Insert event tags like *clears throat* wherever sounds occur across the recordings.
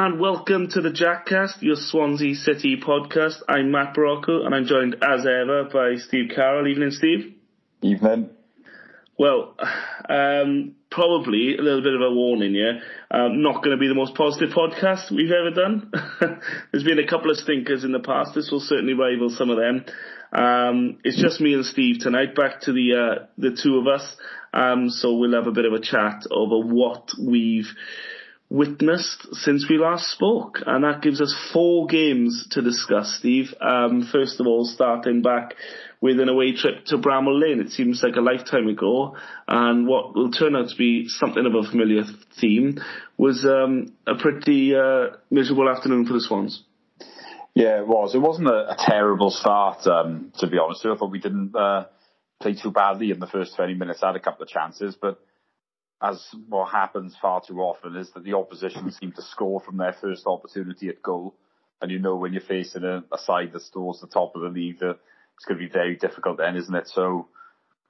And welcome to the Jackcast, your Swansea City podcast. I'm Matt Barocco and I'm joined as ever by Steve Carroll. Evening, Steve. Evening. Well, um, probably a little bit of a warning yeah. Um, not going to be the most positive podcast we've ever done. *laughs* There's been a couple of stinkers in the past. This will certainly rival some of them. Um, it's just me and Steve tonight. Back to the uh, the two of us. Um, so we'll have a bit of a chat over what we've witnessed since we last spoke, and that gives us four games to discuss, Steve. Um, first of all, starting back with an away trip to Bramall Lane. It seems like a lifetime ago, and what will turn out to be something of a familiar theme was um, a pretty uh, miserable afternoon for the Swans. Yeah, it was. It wasn't a, a terrible start, um, to be honest. I thought we didn't uh, play too badly in the first 20 minutes. I had a couple of chances, but as what happens far too often is that the opposition *laughs* seem to score from their first opportunity at goal. And you know when you're facing a, a side that's towards the top of the league that it's going to be very difficult then, isn't it? So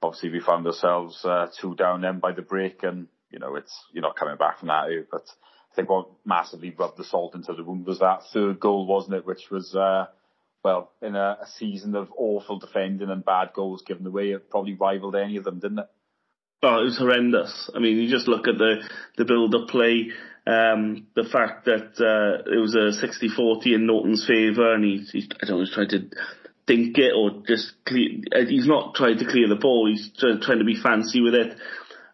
obviously we found ourselves uh, two down then by the break and, you know, it's, you're not coming back from that. But I think what massively rubbed the salt into the wound was that third goal, wasn't it? Which was, uh, well, in a, a season of awful defending and bad goals given away, it probably rivaled any of them, didn't it? Oh, it was horrendous. I mean, you just look at the the build-up play, um, the fact that uh, it was a 60-40 in Naughton's favour, and he, he, I don't know, he's trying to dink it or just clear. Uh, he's not trying to clear the ball. He's trying to be fancy with it.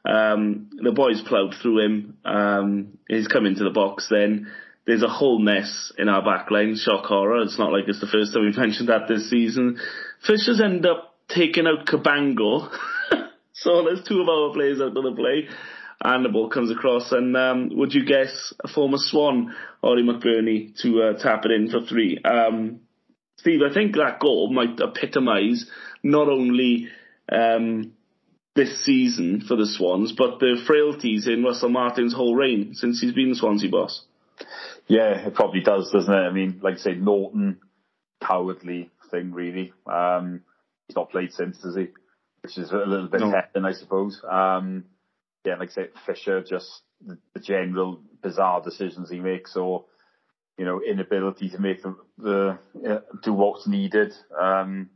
Um, the boys ploughed through him. Um, he's come into the box. Then there's a whole mess in our back line. Shock horror. It's not like it's the first time we've *laughs* mentioned that this season. Fishers end up taking out Cabango. *laughs* So there's two of our players out of the play. And the ball comes across, and um, would you guess a former Swan, Ollie McBurnie, to uh, tap it in for three? Um, Steve, I think that goal might epitomise not only um, this season for the Swans, but the frailties in Russell Martin's whole reign since he's been the Swansea boss. Yeah, it probably does, doesn't it? I mean, like I say, Naughton, cowardly thing, really. Um, he's not played since, has he? Which is a little bit no. I suppose. Um, yeah, like I say, Fisher, just the, the, general bizarre decisions he makes, or you know, inability to make the, the uh, do what's needed. Um,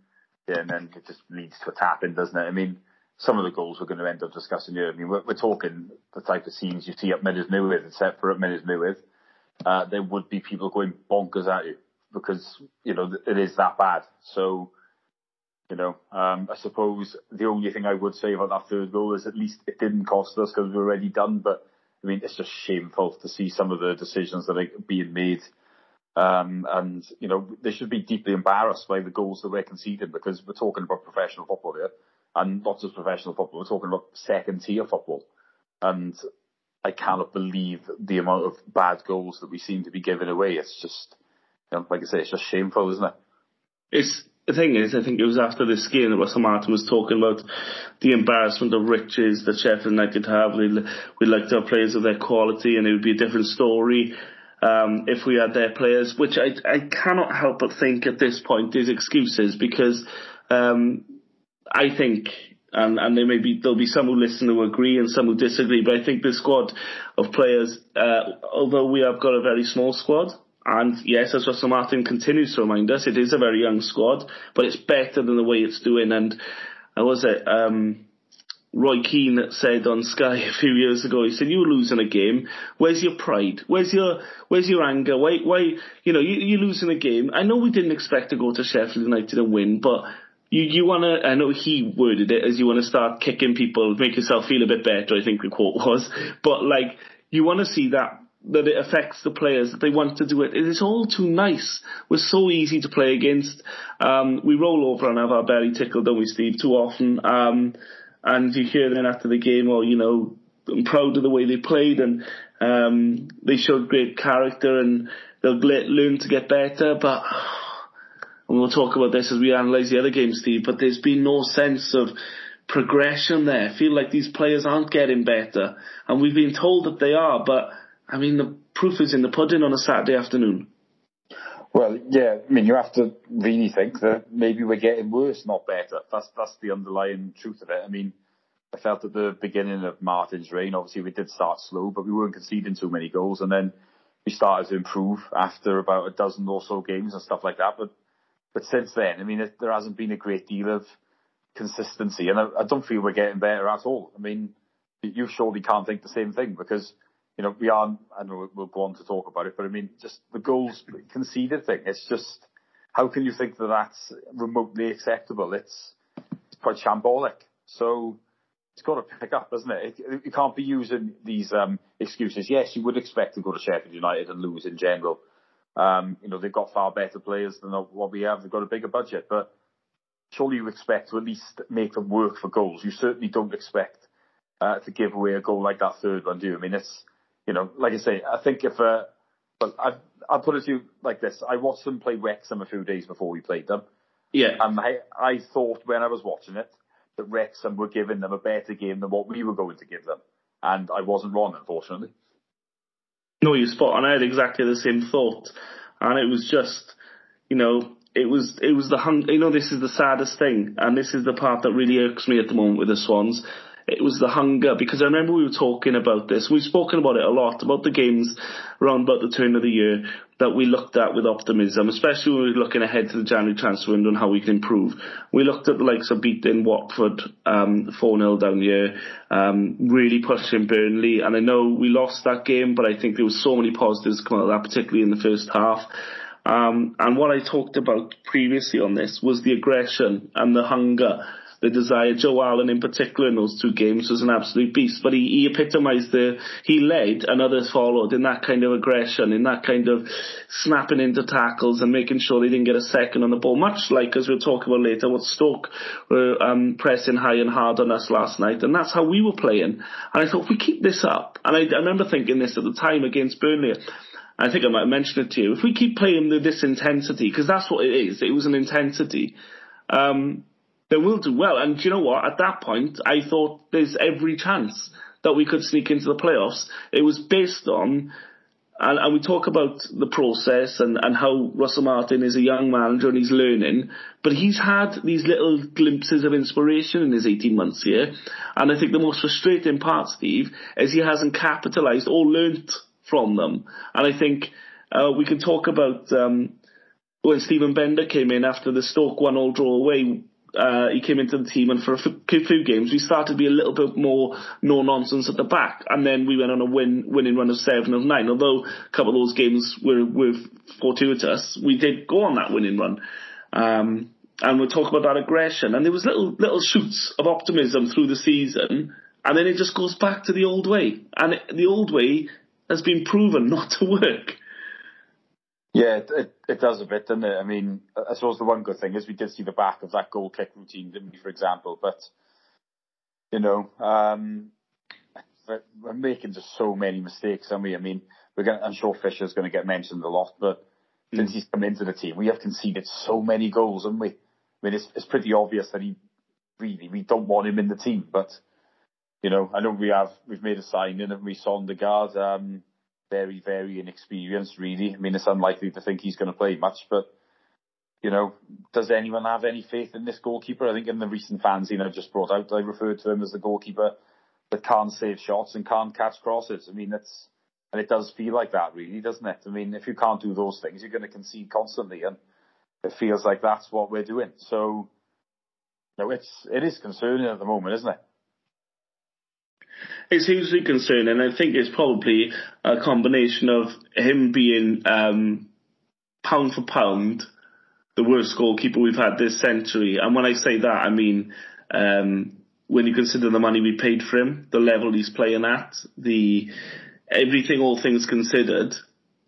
yeah, and then it just leads to a tap in, doesn't it? I mean, some of the goals we're going to end up discussing here. I mean, we're, we're talking the type of scenes you see at Mynydd except for at Mynydd uh, there would be people going bonkers at you because you know it is that bad. So you know, um, I suppose the only thing I would say about that third goal is at least it didn't cost us because we were already done. But I mean, it's just shameful to see some of the decisions that are being made. Um, and, you know, they should be deeply embarrassed by the goals that we're conceding because we're talking about professional football here and not just professional football. We're talking about second tier football. And I cannot believe the amount of bad goals that we seem to be giving away. It's just, you know, like I say, it's just shameful, isn't it? It's the thing is, I think it was after this game that Russell Martin was talking about the embarrassment of riches that Sheffield United have. We'd, we'd like to have players of their quality, and it would be a different story um, if we had their players, which I, I cannot help but think at this point is excuses because um, I think and, and there may be there'll be some who listen who agree and some who disagree. But I think the squad of players, uh, although we have got a very small squad, and yes, as Russell Martin continues to remind us, it is a very young squad, but it's better than the way it's doing. And I uh, was it um, Roy Keane said on Sky a few years ago. He said, "You are losing a game. Where's your pride? Where's your Where's your anger? Why Why you know you, you're losing a game? I know we didn't expect to go to Sheffield United and win, but." You, you want to, I know he worded it as you want to start kicking people, make yourself feel a bit better, I think the quote was. But like, you want to see that that it affects the players that they want to do it. It is all too nice. We're so easy to play against. Um, we roll over and have our belly tickled, don't we, Steve? Too often. Um, and you hear then after the game, or you know, I'm proud of the way they played and um, they showed great character and they'll learn to get better. But and we'll talk about this as we analyse the other games, Steve. But there's been no sense of progression there. I feel like these players aren't getting better, and we've been told that they are, but I mean, the proof is in the pudding on a Saturday afternoon. Well, yeah, I mean, you have to really think that maybe we're getting worse, not better. That's that's the underlying truth of it. I mean, I felt at the beginning of Martin's reign, obviously we did start slow, but we weren't conceding too many goals, and then we started to improve after about a dozen or so games and stuff like that. But but since then, I mean, it, there hasn't been a great deal of consistency, and I, I don't feel we're getting better at all. I mean, you surely can't think the same thing because you know we are. I know we'll go on to talk about it, but I mean, just the goals conceded thing. It's just how can you think that that's remotely acceptable? It's it's quite shambolic. So it's got to pick up, doesn't it? it you can't be using these um, excuses. Yes, you would expect to go to Sheffield United and lose in general. Um, you know, they've got far better players than what we have. They've got a bigger budget, but surely you expect to at least make them work for goals. You certainly don't expect uh, to give away a goal like that third one, do you? I mean, it's, you know, like I say, I think if, uh, but I, I'll put it to you like this. I watched them play Wrexham a few days before we played them. Yeah. And I, I thought when I was watching it that Wrexham were giving them a better game than what we were going to give them. And I wasn't wrong, unfortunately. No, you spot on. I had exactly the same thought. And it was just, you know, it was it was the hung. You know, this is the saddest thing, and this is the part that really irks me at the moment with the Swans. It was the hunger because I remember we were talking about this. We've spoken about it a lot about the games around about the turn of the year that we looked at with optimism, especially when we were looking ahead to the January transfer window and how we can improve. We looked at the likes of beating Watford um, 4-0 down here, um, really pushing Burnley, and I know we lost that game, but I think there was so many positives come out of that, particularly in the first half. Um, and what I talked about previously on this was the aggression and the hunger, the desire. Joe Allen in particular in those two games was an absolute beast, but he, he epitomised the, he led and others followed in that kind of aggression, in that kind of snapping into tackles and making sure they didn't get a second on the ball, much like as we'll talk about later what Stoke were um, pressing high and hard on us last night, and that's how we were playing. And I thought if we keep this up, and I, I remember thinking this at the time against Burnley, I think I might have mentioned it to you. If we keep playing with this intensity, because that's what it is, it was an intensity, um, then we'll do well. And you know what? At that point, I thought there's every chance that we could sneak into the playoffs. It was based on, and, and we talk about the process and, and how Russell Martin is a young manager and he's learning, but he's had these little glimpses of inspiration in his 18 months here. And I think the most frustrating part, Steve, is he hasn't capitalised or learnt from them. And I think uh, we can talk about um, when Stephen Bender came in after the Stoke one all draw away. Uh, he came into the team, and for a few games, we started to be a little bit more no nonsense at the back, and then we went on a win winning run of seven of nine. Although a couple of those games were were fortuitous, we did go on that winning run. Um, and we'll talk about that aggression. And there was little little shoots of optimism through the season, and then it just goes back to the old way. And the old way has been proven *laughs* not to work. Yeah, it, it, it, does a bit, doesn't it? I mean, I suppose the one good thing is we did see the back of that goal kick routine, didn't we, for example? But, you know, um, we're making just so many mistakes, aren't we? I mean, we're going I'm sure Fisher's going to get mentioned a lot, but mm. since he's come into the team, we have conceded so many goals, haven't we? I mean, it's, it's pretty obvious that he really, we don't want him in the team, but you know, I know we have we've made a signing and we Sondergaard, um, very very inexperienced really. I mean, it's unlikely to think he's going to play much, but you know, does anyone have any faith in this goalkeeper? I think in the recent fanzine I just brought out, I referred to him as the goalkeeper that can't save shots and can't catch crosses. I mean, it's and it does feel like that, really, doesn't it? I mean, if you can't do those things, you're going to concede constantly, and it feels like that's what we're doing. So, no, it's it is concerning at the moment, isn't it? It's hugely concerning, and I think it's probably a combination of him being um, pound for pound the worst goalkeeper we've had this century. And when I say that, I mean um, when you consider the money we paid for him, the level he's playing at, the everything, all things considered,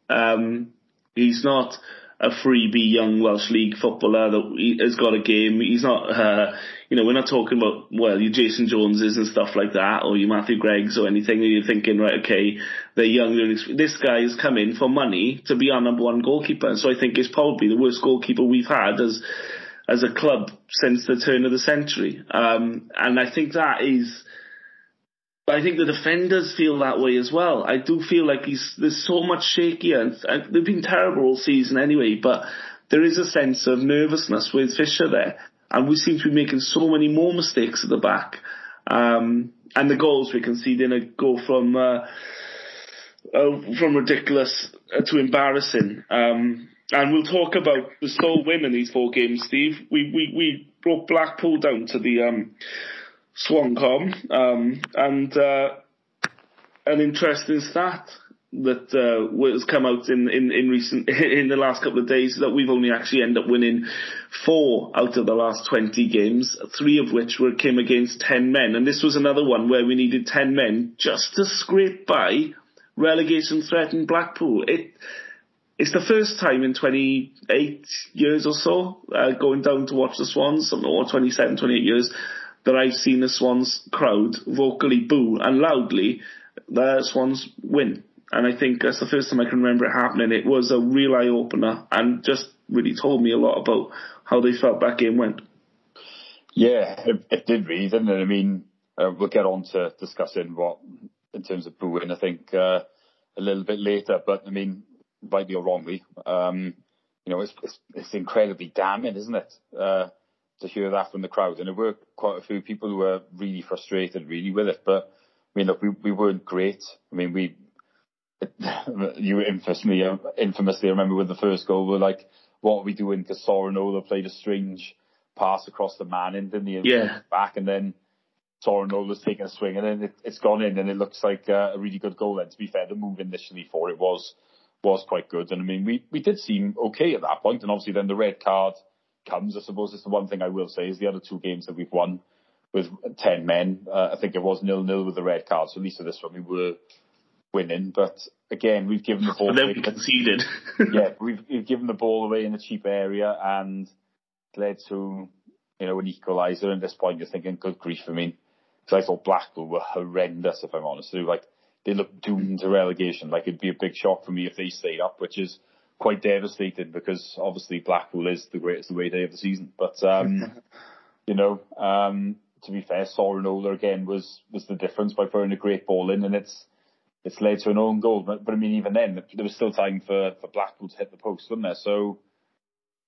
um, he's not a freebie young Welsh League footballer that has got a game. He's not, uh, you know, we're not talking about, well, your Jason Joneses and stuff like that, or your Matthew Greggs or anything, and you're thinking, right, okay, they're young. This guy has come in for money to be our number one goalkeeper. And so I think it's probably the worst goalkeeper we've had as, as a club since the turn of the century. Um, and I think that is, I think the defenders feel that way as well. I do feel like he's there's so much shaky and, and they've been terrible all season anyway, but there is a sense of nervousness with Fisher there, and we seem to be making so many more mistakes at the back. Um, and the goals we conceding a go from uh, uh, from ridiculous to embarrassing. Um, and we'll talk about the sole win in these four games, Steve. We we, we brought Blackpool down to the um, Swancom, um, and uh, an interesting stat that uh, was come out in, in, in recent *laughs* in the last couple of days that we've only actually ended up winning four out of the last 20 games, three of which were came against 10 men. And this was another one where we needed 10 men just to scrape by relegation threatened Blackpool. It it's the first time in 28 years or so, uh, going down to watch the Swans, or 27, 28 years, that I've seen the Swans crowd vocally boo and loudly the Swans win. And I think that's the first time I can remember it happening. It was a real eye opener and just really told me a lot about how they felt that game went. Yeah, it, it did really, it? I mean, uh, we'll get on to discussing what, in terms of booing, I think, uh, a little bit later. But I mean, rightly or wrongly, um, you know, it's, it's, it's incredibly damning, isn't it? Uh, to hear that from the crowd. And there were quite a few people who were really frustrated, really with it. But I mean, look, we, we weren't great. I mean, we, *laughs* you infamously, infamously remember with the first goal, we are like, what are we doing? Because Sorinola played a strange pass across the man and then the? Yeah. Back and then Sorinola's taking a swing and then it, has gone in and it looks like uh, a really good goal then. To be fair, the move initially for it was was quite good. And I mean, we, we did seem okay at that point, and obviously then the red card comes. I suppose it's the one thing I will say is the other two games that we've won with ten men. Uh, I think it was nil nil with the red card, so at least for this one we were winning. But again, we've given the ball. But then we conceded. *laughs* yeah, we've, we've given the ball away in a cheap area and led to you know an equaliser. At this point, you're thinking, good grief! I mean, because I thought Blackpool were horrendous. If I'm honest, they were like they look doomed to relegation. Like it'd be a big shock for me if they stayed up, which is quite devastating because obviously Blackpool is the greatest away day of the season. But um, *laughs* you know, um, to be fair, Sorinola again was was the difference by throwing a great ball in, and it's it's led to an own goal. But, but I mean, even then, there was still time for for Blackpool to hit the post, wasn't there? So,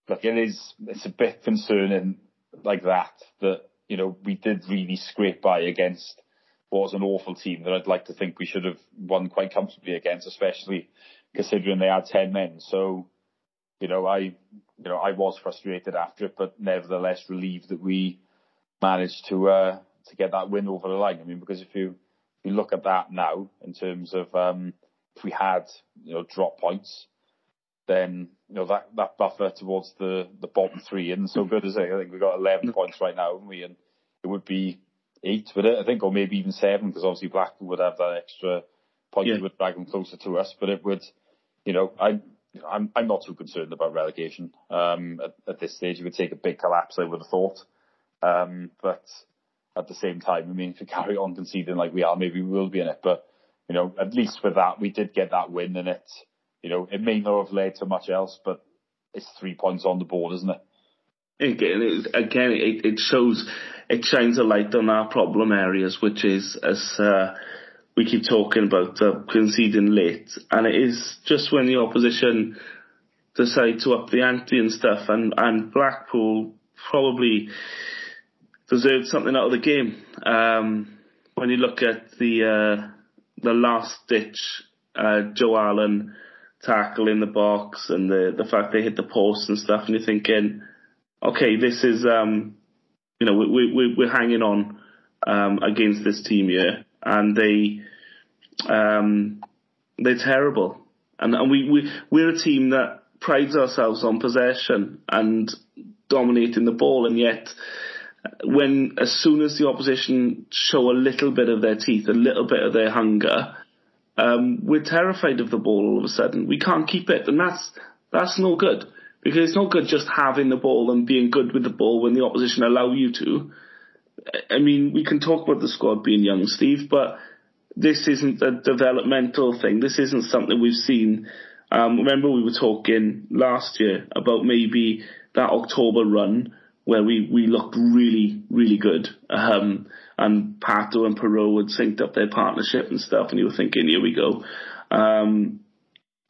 look, it is it's a bit concerning like that that you know we did really scrape by against what was an awful team that I'd like to think we should have won quite comfortably against, especially considering they had 10 men. So, you know, I, you know, I was frustrated after it, but nevertheless relieved that we managed to, uh, to get that win over the line. I mean, because if you, if you look at that now in terms of, um, if we had, you know, drop points, then, you know, that, that buffer towards the, the bottom three isn't so good as it. I think we've got 11 points right now, haven't we? And it would be eight with it, I think, or maybe even seven, because obviously Blackpool would have that extra point yeah. that would drag them closer to us. But it would, you know, I, I'm I'm not too concerned about relegation. Um, at, at this stage, it would take a big collapse, I would have thought. Um, but at the same time, I mean, if we *laughs* carry on conceding like we are, maybe we will be in it. But you know, at least with that, we did get that win, and it, you know, it may not have led to much else, but it's three points on the board, isn't it? Again, it, again, it, it shows it shines a light on our problem areas, which is as uh, we keep talking about uh, conceding late, and it is just when the opposition decide to up the ante and stuff, and and Blackpool probably deserved something out of the game. Um, when you look at the uh, the last ditch uh, Joe Allen tackle in the box and the the fact they hit the post and stuff, and you're thinking, okay, this is um, you know, we, we, we're hanging on um, against this team here, and they um, they're terrible. And, and we, we we're a team that prides ourselves on possession and dominating the ball, and yet when as soon as the opposition show a little bit of their teeth, a little bit of their hunger, um, we're terrified of the ball all of a sudden. We can't keep it, and that's that's no good. Because it's not good just having the ball and being good with the ball when the opposition allow you to. I mean, we can talk about the squad being young, Steve, but this isn't a developmental thing. This isn't something we've seen. Um, remember we were talking last year about maybe that October run where we, we looked really, really good. Um, and Pato and Piroe had synced up their partnership and stuff and you were thinking, here we go. Um,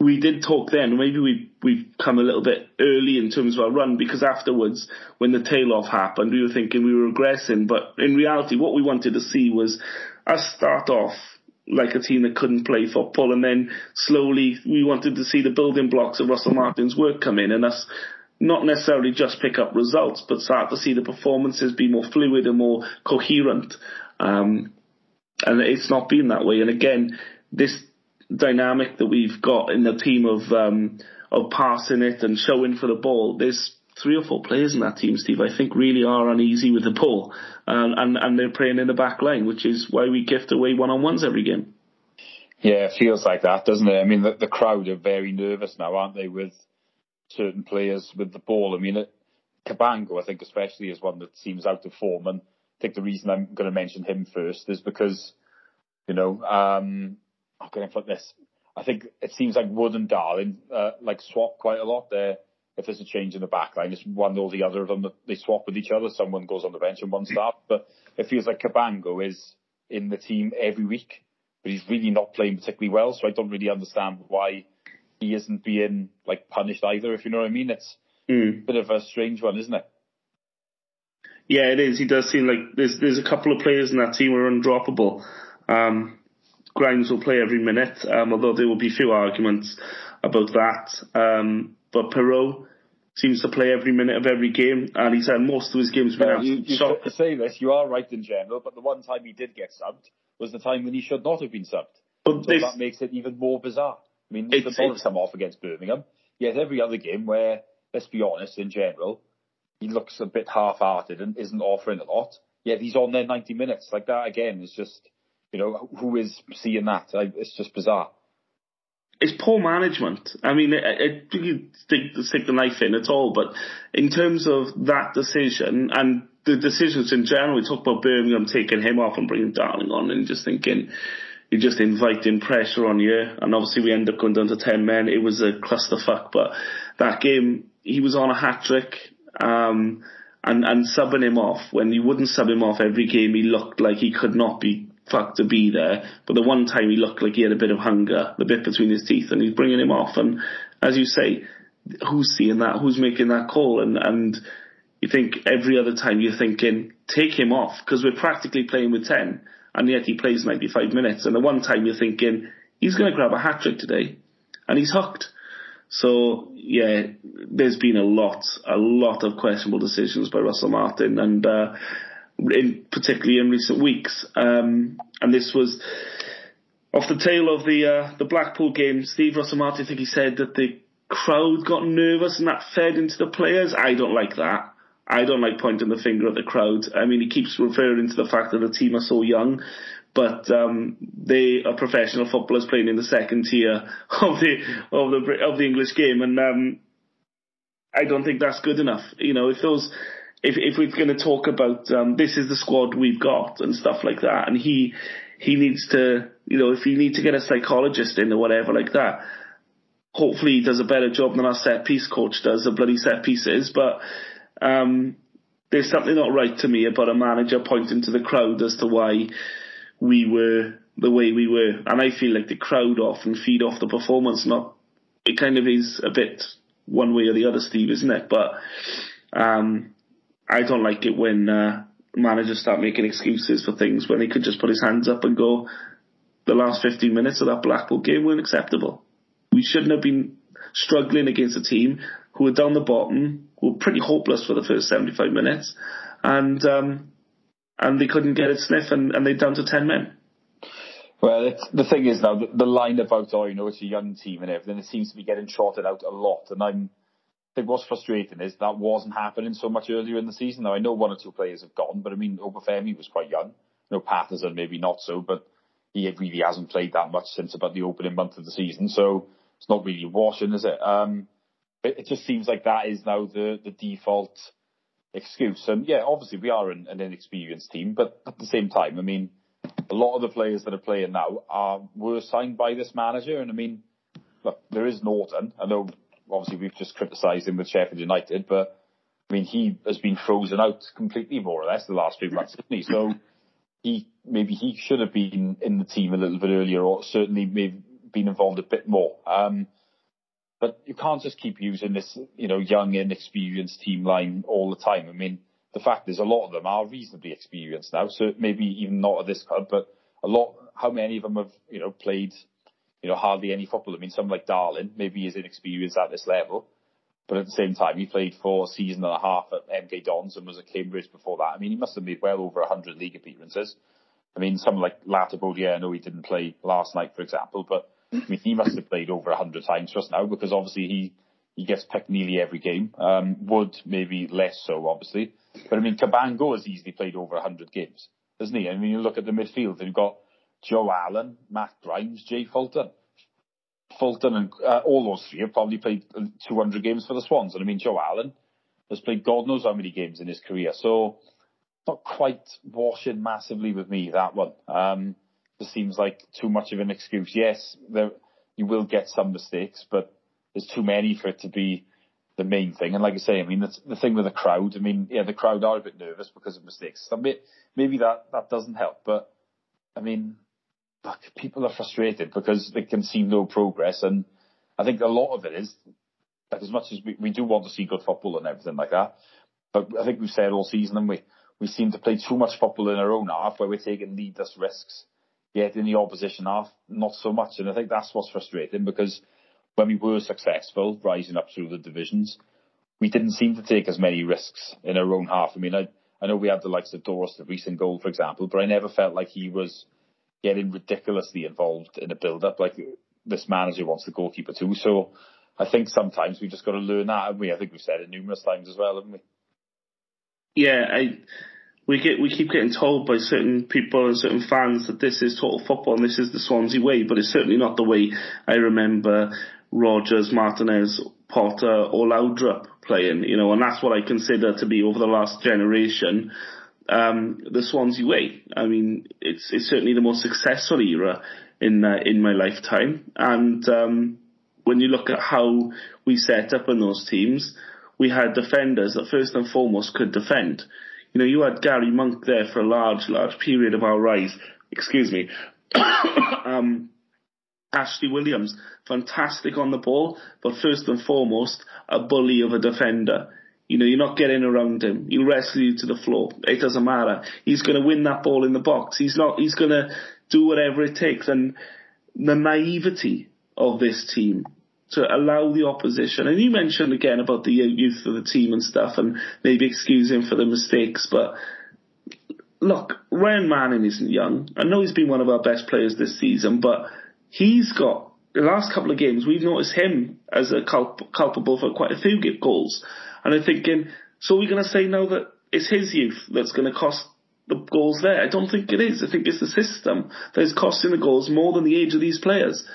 we did talk then. Maybe we we've come a little bit early in terms of our run because afterwards, when the tail off happened, we were thinking we were regressing. But in reality, what we wanted to see was us start off like a team that couldn't play football. And then slowly we wanted to see the building blocks of Russell Martin's work come in and us not necessarily just pick up results, but start to see the performances be more fluid and more coherent. Um, and it's not been that way. And again, this dynamic that we've got in the team of um, of passing it and showing for the ball, there's three or four players in that team, Steve, I think really are uneasy with the ball. Um, and, and they're playing in the back line, which is why we gift away one-on-ones every game. Yeah, it feels like that, doesn't it? I mean, the, the crowd are very nervous now, aren't they, with certain players with the ball. I mean, it, Cabango, I think especially, is one that seems out of form. And I think the reason I'm going to mention him first is because, you know, um, can I put this? I think it seems like Wood and Darling uh, like swap quite a lot there if there's a change in the back line, it's one or the other of them that they swap with each other. Someone goes on the bench and one starts. But it feels like Cabango is in the team every week, but he's really not playing particularly well. So I don't really understand why he isn't being like punished either. If you know what I mean, it's mm. a bit of a strange one, isn't it? Yeah, it is. He does seem like there's there's a couple of players in that team who are undroppable. Um, Grimes will play every minute, um, although there will be few arguments about that. Um, but Piroe seems to play every minute of every game, and he's had most of his games been well, you, you shot. say this, you are right in general, but the one time he did get subbed was the time when he should not have been subbed. But so this, that makes it even more bizarre. I mean, the ball come off against Birmingham. Yet every other game where, let's be honest, in general, he looks a bit half-hearted and isn't offering a lot. Yet he's on there 90 minutes. Like that again is just, you know, who is seeing that? It's just bizarre it's poor management. I mean, it, it, you stick, stick the knife in at all, but in terms of that decision and the decisions in general, we talk about Birmingham taking him off and bringing Darling on, and just thinking you're just inviting pressure on you. And obviously, we end up going down to ten men. It was a clusterfuck, but that game he was on a hat trick. Um, and, and subbing him off when you wouldn't sub him off every game, he looked like he could not be fuck to be there. But the one time he looked like he had a bit of hunger, the bit between his teeth, and he's bringing him off. And as you say, who's seeing that? Who's making that call? And and you think every other time you're thinking take him off because we're practically playing with ten, and yet he plays 95 minutes. And the one time you're thinking he's going to grab a hat trick today, and he's hooked. So yeah, there's been a lot, a lot of questionable decisions by Russell Martin, and. Uh, in particularly in recent weeks. Um, and this was off the tail of the uh, the Blackpool game. Steve Russell I think he said that the crowd got nervous and that fed into the players. I don't like that. I don't like pointing the finger at the crowd. I mean, he keeps referring to the fact that the team are so young, but um, they are professional footballers playing in the second tier *laughs* of the of the of the English game, and um, I don't think that's good enough. You know, if those if if we're going to talk about um, this is the squad we've got and stuff like that, and he he needs to you know if you need to get a psychologist in or whatever like that, hopefully he does a better job than our set piece coach does the bloody set pieces, but. Um, there's something not right to me about a manager pointing to the crowd as to why we were the way we were. And I feel like the crowd often feed off the performance, not, it kind of is a bit one way or the other, Steve, isn't it? But, um, I don't like it when uh, managers start making excuses for things when he could just put his hands up and go, the last 15 minutes of that Blackpool game weren't acceptable. We shouldn't have been struggling against a team who were down the bottom, who were pretty hopeless for the first 75 minutes, and um, and they couldn't get a sniff, and, and they're down to 10 men. Well, the thing is now, the, the line about, oh, you know, it's a young team and everything, it seems to be getting trotted out a lot, and I'm I think what's frustrating is that wasn't happening so much earlier in the season. Now I know one or two players have gone, but I mean Obafemi was quite young. You know Paterson maybe not so, but he really hasn't played that much since about the opening month of the season. So it's not really washing, is it? Um, it, just seems like that is now the the default excuse. And yeah, obviously we are an, an inexperienced team, but at the same time, I mean, a lot of the players that are playing now are were signed by this manager, and I mean, look, there is Naughton. I know obviously we've just criticised him with Sheffield United, but I mean he has been frozen out completely more or less the last few months, hasn't he? So he maybe he should have been in the team a little bit earlier, or certainly maybe been involved a bit more. Um, but you can't just keep using this, you know, young, inexperienced team line all the time. I mean, the fact is, a lot of them are reasonably experienced now, so maybe even not at this club, but a lot how many of them have you know played you know hardly any football? I mean, some like Darling, maybe he's inexperienced at this level, but at the same time, he played for a season and a half at MK Dons and was at Cambridge before that. I mean, he must have made well over 100 league appearances. I mean, someone like Latibeaudiere, I know he didn't play last night, for example, but I mean, he must have played over 100 times just now because obviously he, he gets picked nearly every game. Um, Wood maybe less so, obviously. But I mean, Cabango has easily played over 100 games, doesn't he? I mean, you look at the midfield, you've got Joe Allen, Matt Grimes, Jay Fulton. Fulton and uh, all those three have probably played 200 games for the Swans. And I mean, Joe Allen has played God knows how many games in his career. So not quite washing massively with me, that one. Um, it seems like too much of an excuse. Yes, there, you will get some mistakes, but there's too many for it to be the main thing. And like I say, I mean, that's the thing with the crowd. I mean, yeah, the crowd are a bit nervous because of mistakes. So maybe that, that doesn't help, but I mean, look, people are frustrated because they can see no progress. And I think a lot of it is that as much as we, we do want to see good football and everything like that, but I think we've said all season, and we, we seem to play too much football in our own half where we're taking needless risks. Yet in the opposition half, not so much. And I think that's what's frustrating because when we were successful rising up through the divisions, we didn't seem to take as many risks in our own half. I mean, I, I know we had the likes of Dorus, the recent goal, for example, but I never felt like he was getting ridiculously involved in a build-up. Like this manager wants the goalkeeper too. So I think sometimes we just got to learn that, haven't we? I think we've said it numerous times as well, haven't we? Yeah, I we get we keep getting told by certain people and certain fans that this is total football and this is the Swansea way, but it's certainly not the way I remember Rodgers, Martinez, Potter, or Laudrup playing. You know, and that's what I consider to be over the last generation um, the Swansea way. I mean, it's it's certainly the most successful era in uh, in my lifetime, and um, when you look at how we set up in those teams, we had defenders that first and foremost could defend you know, you had Gary Monk there for a large, large period of our rise. Excuse me. *coughs* um, Ashley Williams, fantastic on the ball, but first and foremost, a bully of a defender. You know, you're not getting around him. He'll wrestle you to the floor. It doesn't matter. He's going to win that ball in the box. He's not, he's going to do whatever it takes. And the naivety of this team to allow the opposition. And you mentioned again about the youth of the team and stuff, and maybe excuse him for the mistakes. But look, Ryan Manning isn't young. I know he's been one of our best players this season, but he's got the last couple of games we've noticed him as a culp- culpable for quite a few goals. And I'm thinking, so we're going to say now that it's his youth that's going to cost the goals there. I don't think it is. I think it's the system that is costing the goals more than the age of these players.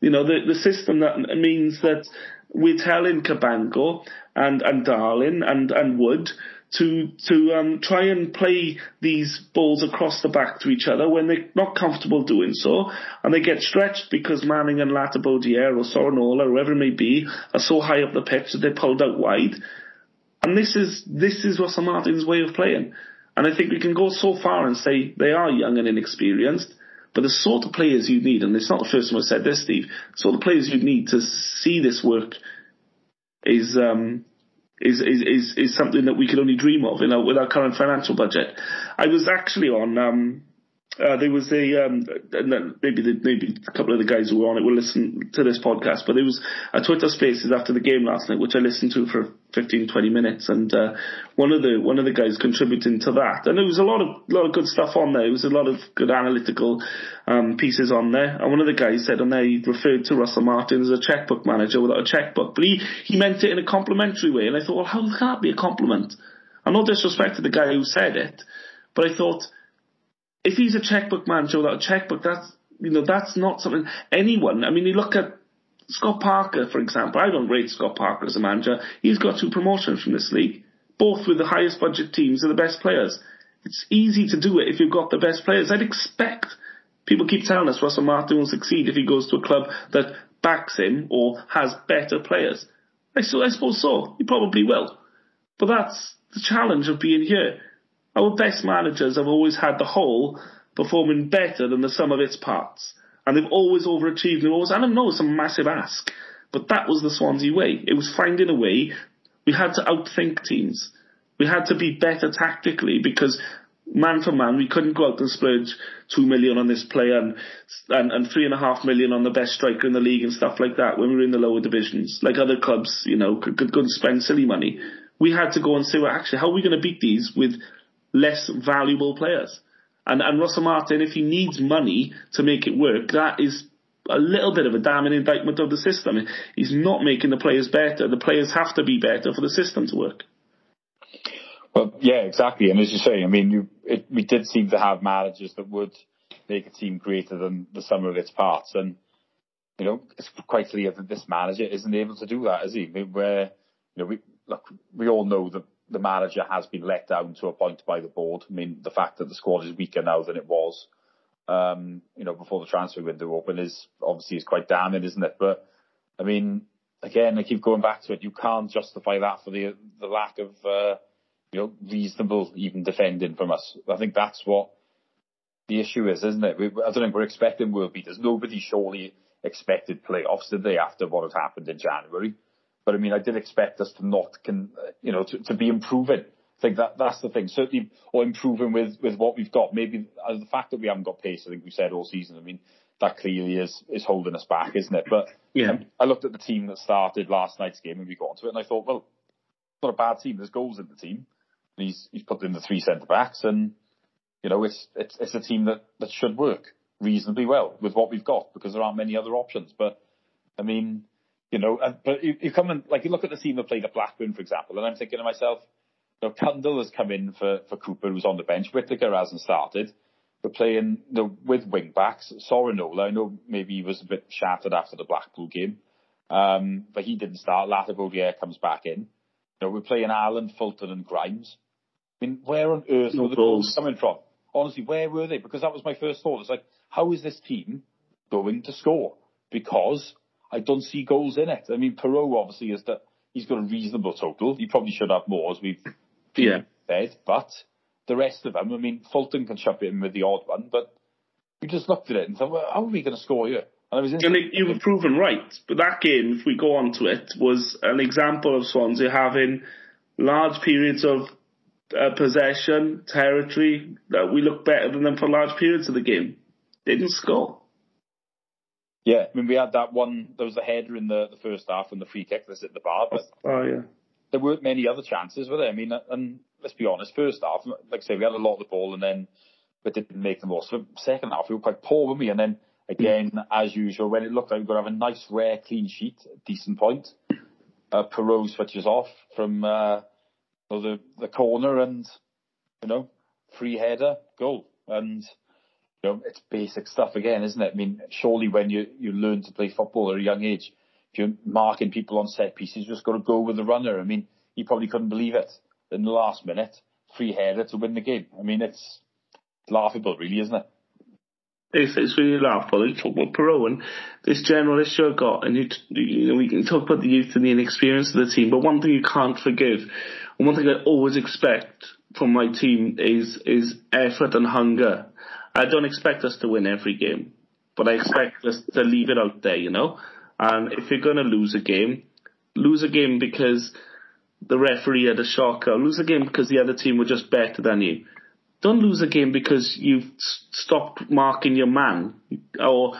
You know, the, the system that means that we're telling Cabango and, and Darling and, and Wood to to um, try and play these balls across the back to each other when they're not comfortable doing so, and they get stretched because Manning and Latibeaudiere or Sorinola, whoever it may be, are so high up the pitch that they're pulled out wide. And this is this is Russell Martin's way of playing. And I think we can go so far and say they are young and inexperienced, but the sort of players you need, and it's not the first time I've said this, Steve, the sort of players you need to see this work is um, is, is, is, is something that we could only dream of in our, with our current financial budget. I was actually on um, uh, there was a um, maybe the, maybe a couple of the guys who were on it will listen to this podcast, but there was a Twitter Spaces after the game last night, which I listened to for 15, 20 minutes, and uh, one of the one of the guys contributing to that, and there was a lot of lot of good stuff on there. There was a lot of good analytical um, pieces on there, and one of the guys said on there he referred to Russell Martin as a checkbook manager without a checkbook, but he he meant it in a complimentary way, and I thought, well, how can that be a compliment? I'm not disrespect to the guy who said it, but I thought if he's a checkbook manager without a checkbook, that's you know that's not something anyone. I mean, you look at Scott Parker, for example. I don't rate Scott Parker as a manager. He's got two promotions from this league, both with the highest budget teams and the best players. It's easy to do it if you've got the best players. I'd expect people keep telling us Russell Martin will succeed if he goes to a club that backs him or has better players. I suppose so. He probably will. But that's the challenge of being here. Our best managers have always had the whole performing better than the sum of its parts. And they've always overachieved. They've always, and I know it's a massive ask, but that was the Swansea way. It was finding a way. We had to outthink teams. We had to be better tactically because man for man, we couldn't go out and splurge two million on this player and, and, and three and a half million on the best striker in the league and stuff like that when we were in the lower divisions. Like other clubs, you know, could, could and spend silly money. We had to go and say, well, actually, how are we going to beat these with less valuable players? And, and Russell Martin, if he needs money to make it work, that is a little bit of a damning indictment of the system. He's not making the players better. The players have to be better for the system to work. Well, yeah, exactly. And as you say, I mean, you, it, we did seem to have managers that would make a team greater than the sum of its parts. And, you know, it's quite clear that this manager isn't able to do that, is he? Where, you know, we, look, we all know that the manager has been let down to a point by the board. I mean, the fact that the squad is weaker now than it was, um, you know, before the transfer window opened is obviously is quite damning, isn't it? But I mean, again, I keep going back to it. You can't justify that for the the lack of uh, you know reasonable even defending from us. I think that's what the issue is, isn't it? We, I don't think we're expecting world beaters. Nobody surely expected playoffs, did they? After what had happened in January. But I mean, I did expect us to not, can, you know, to, to be improving. I think that that's the thing. Certainly, or improving with with what we've got. Maybe uh, the fact that we haven't got pace. I think we said all season. I mean, that clearly is is holding us back, isn't it? But yeah, um, I looked at the team that started last night's game and we got into it, and I thought, well, it's not a bad team. There's goals in the team. And he's he's put in the three centre backs, and you know, it's it's it's a team that that should work reasonably well with what we've got because there aren't many other options. But I mean, you know, and, but you, you come and like you look at the team that played at Blackburn, for example, and I'm thinking to myself, you know, Cundle has come in for, for Cooper, who's on the bench. Whittaker hasn't started. We're playing you know, with wing backs. Sorinola, I know maybe he was a bit shattered after the Blackpool game, um, but he didn't start. Latibeaudiere comes back in. You know, we're playing Allen, Fulton, and Grimes. I mean, where on earth no were the goals coming from? Honestly, where were they? Because that was my first thought. It's like, how is this team going to score? Because I don't see goals in it. I mean, Piroe obviously is that he's got a reasonable total. He probably should have more, as we've yeah. said. But the rest of them, I mean, Fulton can chip in with the odd one, but we just looked at it and thought, well, how are we going to score here? And, was and you were proven right. But that game, if we go on to it, was an example of Swansea having large periods of uh, possession, territory, that we looked better than them for large periods of the game. They didn't score. Yeah, I mean, we had that one. There was a header in the, the first half and the free kick that's at the bar, but oh yeah, there weren't many other chances, were there? I mean, and let's be honest, first half, like I say, we had a lot of the ball and then we didn't make the most of it. Second half, we were quite poor, weren't we? And then again, mm. as usual, when it looked like we were going to have a nice, rare, clean sheet, decent point, uh, Piroe switches off from uh, the the corner and you know free header goal and you know, it's basic stuff again, isn't it? I mean, surely when you, you learn to play football at a young age, if you're marking people on set pieces, you just got to go with the runner. I mean, he probably couldn't believe it in the last minute, free header to win the game. I mean, it's laughable, really, isn't it? It's, it's really laughable. You talk about Piroe and this general issue I've got, and you, you know, we can talk about the youth and the inexperience of the team, but one thing you can't forgive, and one thing I always expect from my team is is effort and hunger I don't expect us to win every game, but I expect us to leave it out there, you know. And if you're going to lose a game, lose a game because the referee had a shocker, lose a game because the other team were just better than you. Don't lose a game because you've stopped marking your man. Or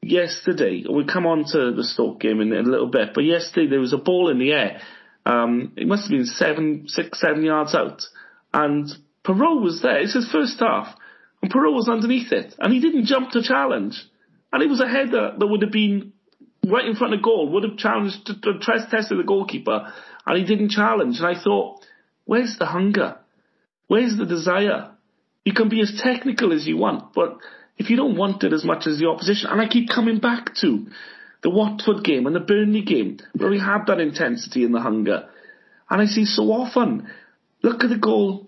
yesterday, we come on to the Stoke game in a little bit, but yesterday there was a ball in the air. Um, it must have been seven, six, seven yards out. And Piroe was there. It's his first half. And Piroe was underneath it. And he didn't jump to challenge. And it was a header that would have been right in front of goal, would have challenged, to tested the goalkeeper. And he didn't challenge. And I thought, where's the hunger? Where's the desire? You can be as technical as you want, but if you don't want it as much as the opposition, and I keep coming back to the Watford game and the Burnley game, where we had that intensity and the hunger. And I see so often, look at the goal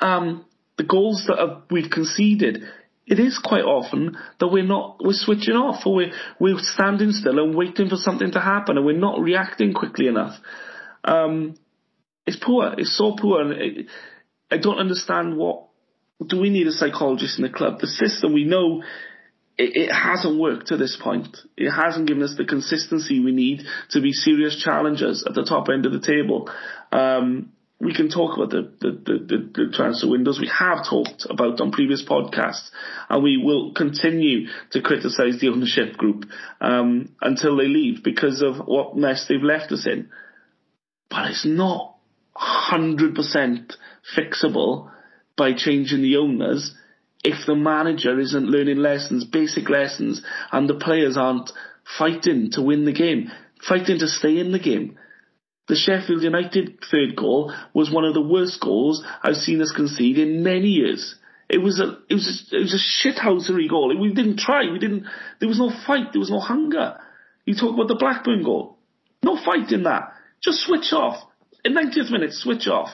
um, the goals that have, we've conceded, it is quite often that we're not, we're switching off or we're, we're standing still and waiting for something to happen and we're not reacting quickly enough. Um, it's poor. It's so poor. And it, I don't understand what, do we need a psychologist in the club? The system we know it, it, hasn't worked to this point. It hasn't given us the consistency we need to be serious challengers at the top end of the table. Um, we can talk about the, the, the, the, transfer windows. We have talked about on previous podcasts, and we will continue to criticise the ownership group um, until they leave because of what mess they've left us in. But it's not 100% fixable by changing the owners if the manager isn't learning lessons, basic lessons, and the players aren't fighting to win the game, fighting to stay in the game. The Sheffield United third goal was one of the worst goals I've seen us concede in many years. It was a it was a, it was a shithousery goal. We didn't try. We didn't. There was no fight. There was no hunger. You talk about the Blackburn goal. No fight in that. Just switch off. In 90th minute, switch off.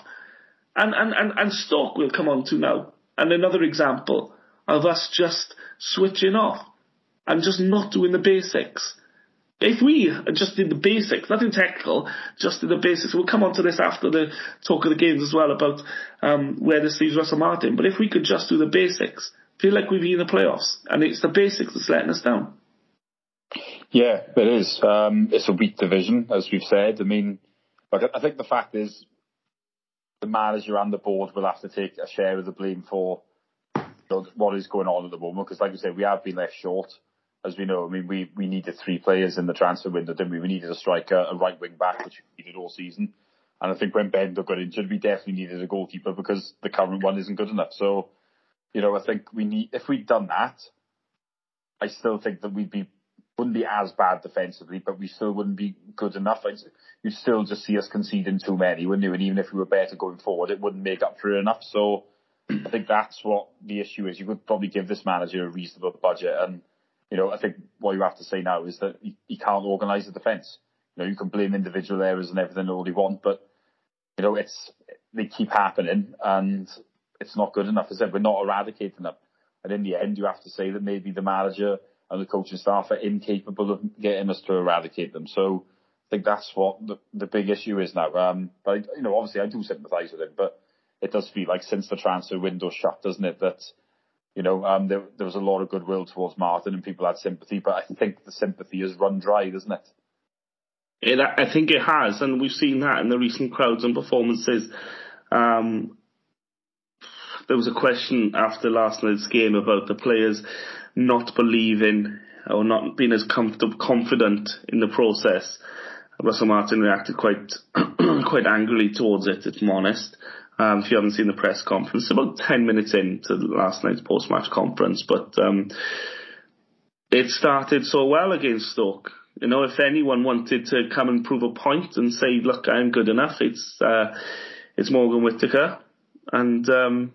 And and and and Stoke will come on to now. And another example of us just switching off and just not doing the basics. If we just did the basics, nothing technical, just did the basics, we'll come on to this after the talk of the games as well about um, where this leaves Russell Martin. But if we could just do the basics, feel like we'd be in the playoffs, and it's the basics that's letting us down. Yeah, it is. Um, it's a weak division, as we've said. I mean, like I think the fact is, the manager and the board will have to take a share of the blame for what is going on at the moment. Because, like you said, we have been left short as we know, I mean, we, we needed three players in the transfer window, didn't we? We needed a striker, a right wing back, which we needed all season. And I think when Benda got injured, we definitely needed a goalkeeper because the current one isn't good enough. So, you know, I think we need, if we'd done that, I still think that we'd be, wouldn't be as bad defensively, but we still wouldn't be good enough. You'd still just see us conceding too many, wouldn't you? And even if we were better going forward, it wouldn't make up for it enough. So I think that's what the issue is. You could probably give this manager a reasonable budget and, you know, I think what you have to say now is that he can't organise the defence. You know, you can blame individual errors and everything all you want, but you know, it's they keep happening and it's not good enough. As I said, we're not eradicating them. And in the end, you have to say that maybe the manager and the coaching staff are incapable of getting us to eradicate them. So I think that's what the, the big issue is now. Um, but you know, obviously, I do sympathise with him, but it does feel like since the transfer window shut, doesn't it, that you know, um, there, there was a lot of goodwill towards Martin and people had sympathy, but I think the sympathy has run dry, doesn't it? It, I think it has, and we've seen that in the recent crowds and performances. Um, there was a question after last night's game about the players not believing or not being as comfortable, confident in the process. Russell Martin reacted quite *clears throat* quite angrily towards it, if I'm honest. Um, if you haven't seen the press conference, about 10 minutes into last night's post-match conference, but um, it started so well against Stoke. You know, if anyone wanted to come and prove a point and say, "Look, I'm good enough," it's uh, it's Morgan Whittaker, and um,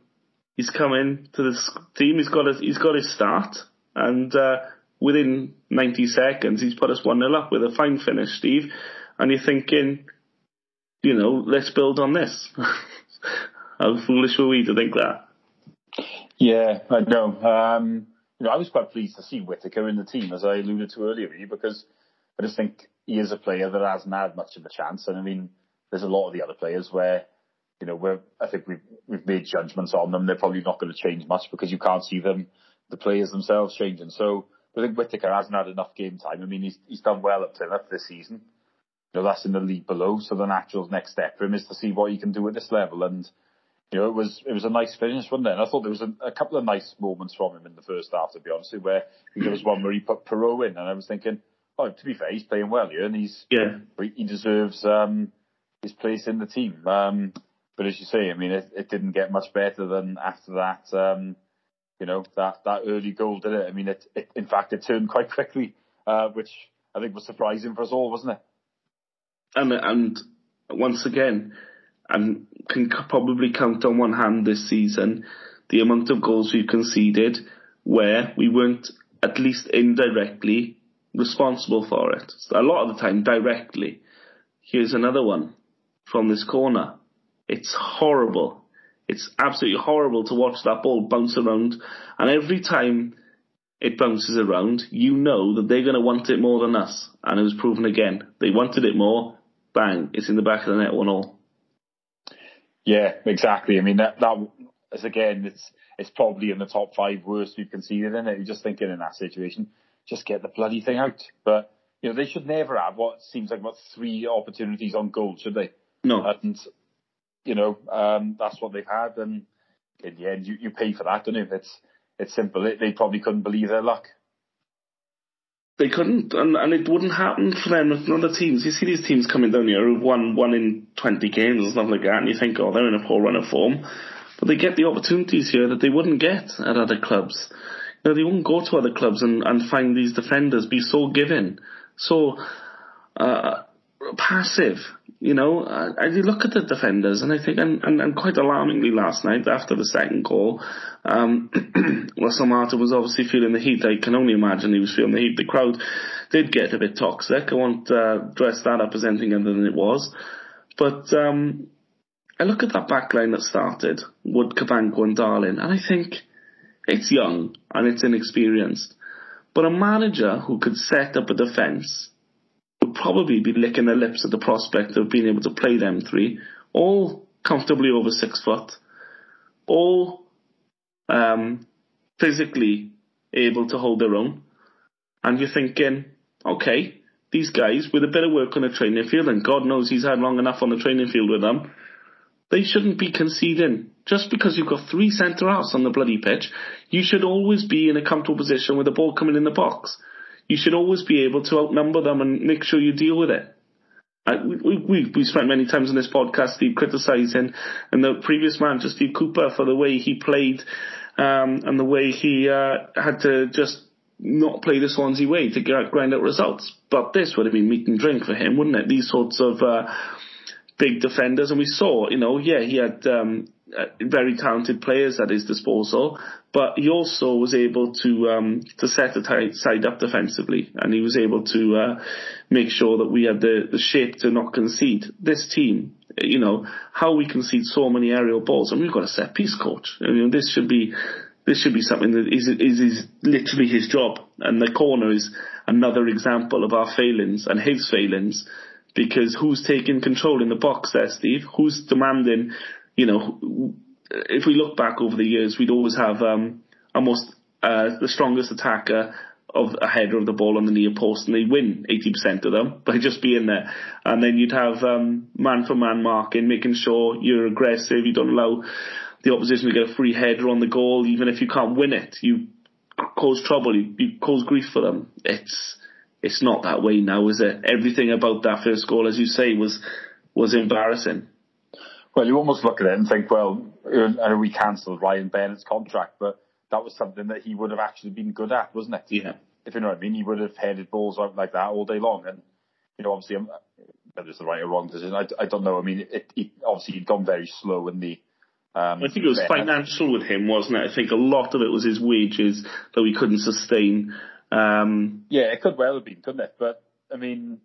he's come in to this team. He's got his, he's got his start, and uh, within 90 seconds, he's put us one 0 up with a fine finish, Steve. And you're thinking, you know, let's build on this. *laughs* How foolish were we to think that? Yeah, I know. Um, you know, I was quite pleased to see Whittaker in the team, as I alluded to earlier, really, because I just think he is a player that hasn't had much of a chance. And I mean, there's a lot of the other players where, you know, where I think we've we've made judgments on them. They're probably not going to change much because you can't see them, the players themselves changing. So I think Whittaker hasn't had enough game time. I mean, he's he's done well up to enough this season. You know, that's in the league below. So the natural next step for him is to see what he can do at this level. And you know, it was it was a nice finish, wasn't it? And I thought there was a, a couple of nice moments from him in the first half, to be honest, where there was one where he put Piroe in, and I was thinking, oh, to be fair, he's playing well here, and he's yeah, he deserves um, his place in the team. Um, but as you say, I mean, it, it didn't get much better than after that. Um, you know, that that early goal did it. I mean, it, it in fact it turned quite quickly, uh, which I think was surprising for us all, wasn't it? And and once again, and can probably count on one hand this season the amount of goals we've conceded where we weren't at least indirectly responsible for it. A lot of the time directly. Here's another one from this corner. It's horrible. It's absolutely horrible to watch that ball bounce around and every time it bounces around, you know that they're going to want it more than us. And it was proven again. They wanted it more. Bang. It's in the back of the net one all. Yeah, exactly. I mean, that, that is again, it's, it's probably in the top five worst we've conceded in it. You're just thinking in that situation, just get the bloody thing out. But, you know, they should never have what seems like about three opportunities on goal, should they? No. And you know, um, that's what they've had, and in the end, you, you pay for that, don't you? It's it's simple. They, they probably couldn't believe their luck. They couldn't, and, and it wouldn't happen for them with other teams. You see these teams coming down here who've won one in 20 games and stuff like that, and you think, oh, they're in a poor run of form. But they get the opportunities here that they wouldn't get at other clubs. You know, they wouldn't go to other clubs and, and find these defenders be so given, so uh, passive. You know, I, I look at the defenders and I think, and, and, and quite alarmingly last night after the second goal, um, *clears throat* Russell Martin was obviously feeling the heat. I can only imagine he was feeling the heat. The crowd did get a bit toxic. I won't uh, dress that up as anything other than it was. But um, I look at that back line that started, Wood, Cabango and Darling, and I think it's young and it's inexperienced. But a manager who could set up a defence probably be licking their lips at the prospect of being able to play them three, all comfortably over six foot, all um, physically able to hold their own. And you're thinking, okay, these guys with a bit of work on the training field, and God knows he's had long enough on the training field with them, they shouldn't be conceding. Just because you've got three centre halves on the bloody pitch, you should always be in a comfortable position with the ball coming in the box you should always be able to outnumber them and make sure you deal with it. I, we, we, we spent many times on this podcast, Steve, criticising and the previous manager, Steve Cooper, for the way he played um, and the way he uh, had to just not play the Swansea way to grind out results. But this would have been meat and drink for him, wouldn't it? These sorts of uh, big defenders, and we saw, you know, yeah, he had um, uh, very talented players at his disposal, but he also was able to um, to set the side up defensively, and he was able to uh, make sure that we had the, the shape to not concede. This team, you know, how we concede so many aerial balls, and we've got a set piece coach. I mean, this should be this should be something that is, is, is literally his job, and the corner is another example of our failings and his failings because who's taking control in the box there, Steve? Who's demanding you know, if we look back over the years, we'd always have um, almost uh, the strongest attacker of a header of the ball on the near post, and they win 80% of them *laughs* by just being there. And then you'd have um, man for man marking, making sure you're aggressive, you don't allow the opposition to get a free header on the goal, even if you can't win it. You cause trouble, you, you cause grief for them. It's it's not that way now, is it? Everything about that first goal, as you say, was was embarrassing. Well, you almost look at it and think, well, I know we cancelled Ryan Bennett's contract, but that was something that he would have actually been good at, wasn't it? Yeah. If you know what I mean, he would have headed balls out like that all day long. And, you know, obviously, um, whether it's the right or wrong decision, I, I don't know. I mean, it, it, obviously he'd gone very slow in the, um, I think it was financial with him, wasn't it? I think a lot of it was his wages that we couldn't sustain. Um, yeah, it could well have been, couldn't it? But I mean,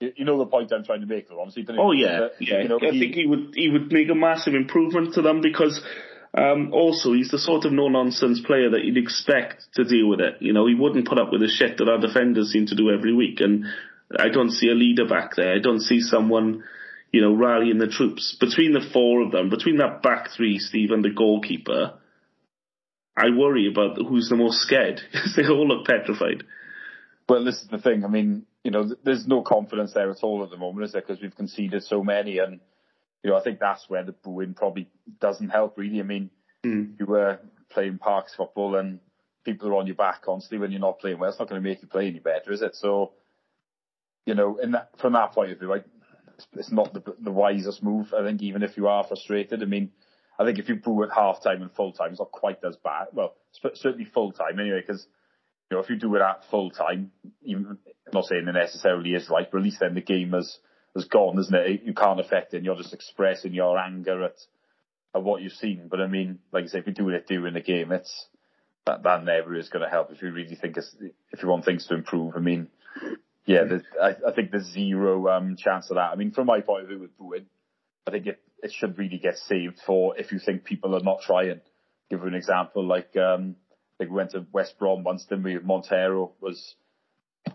you know the point I'm trying to make, though. Obviously, oh yeah, yeah. You know, I he, think he would he would make a massive improvement to them because um, also he's the sort of no nonsense player that you'd expect to deal with it. You know, he wouldn't put up with the shit that our defenders seem to do every week, and I don't see a leader back there. I don't see someone. You know, rallying the troops between the four of them, between that back three, Steve and the goalkeeper. I worry about who's the most scared because *laughs* they all look petrified. Well, this is the thing. I mean, you know, there's no confidence there at all at the moment, is there? Because we've conceded so many, and you know, I think that's where the booing probably doesn't help. Really, I mean, mm. you were playing parks football, and people are on your back constantly when you're not playing well. It's not going to make you play any better, is it? So, you know, in that, from that point of view, like, it's not the, the wisest move. I think even if you are frustrated, I mean, I think if you boo at half time and full time, it's not quite as bad. Well, certainly full time anyway, because you know, if you do it at full time, I'm not saying it necessarily is right, but at least then the game has, has gone, isn't it? You can't affect it and you're just expressing your anger at, at what you've seen. But I mean, like I say, if you do it during the game, it's, that, that never is going to help if you really think it's, if you want things to improve. I mean, yeah, I, I think there's zero um, chance of that. I mean, from my point of view with booing, I think it, it should really get saved for if you think people are not trying. Give you an example, like um, we went to West Brom once, didn't we? Montero was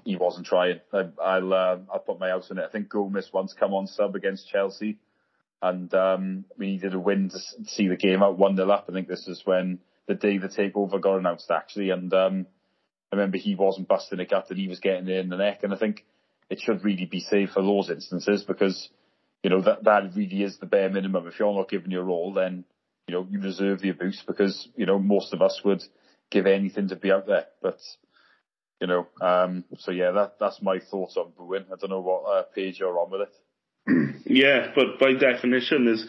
he wasn't trying. I, will uh, I'll put my house on it. I think Gomis once come on sub against Chelsea, and um, we needed a win to see the game out one 0 up. I think this is when the day the takeover got announced actually, and um, I remember he wasn't busting a gut and he was getting in the neck, and I think it should really be safe for those instances because you know that that really is the bare minimum. If you're not giving your all, then you know you deserve the abuse because you know most of us would give anything to be out there. But you know, um, so yeah, that that's my thoughts on booing. I don't know what uh, page you're on with it. *clears throat* yeah, but by definition, there's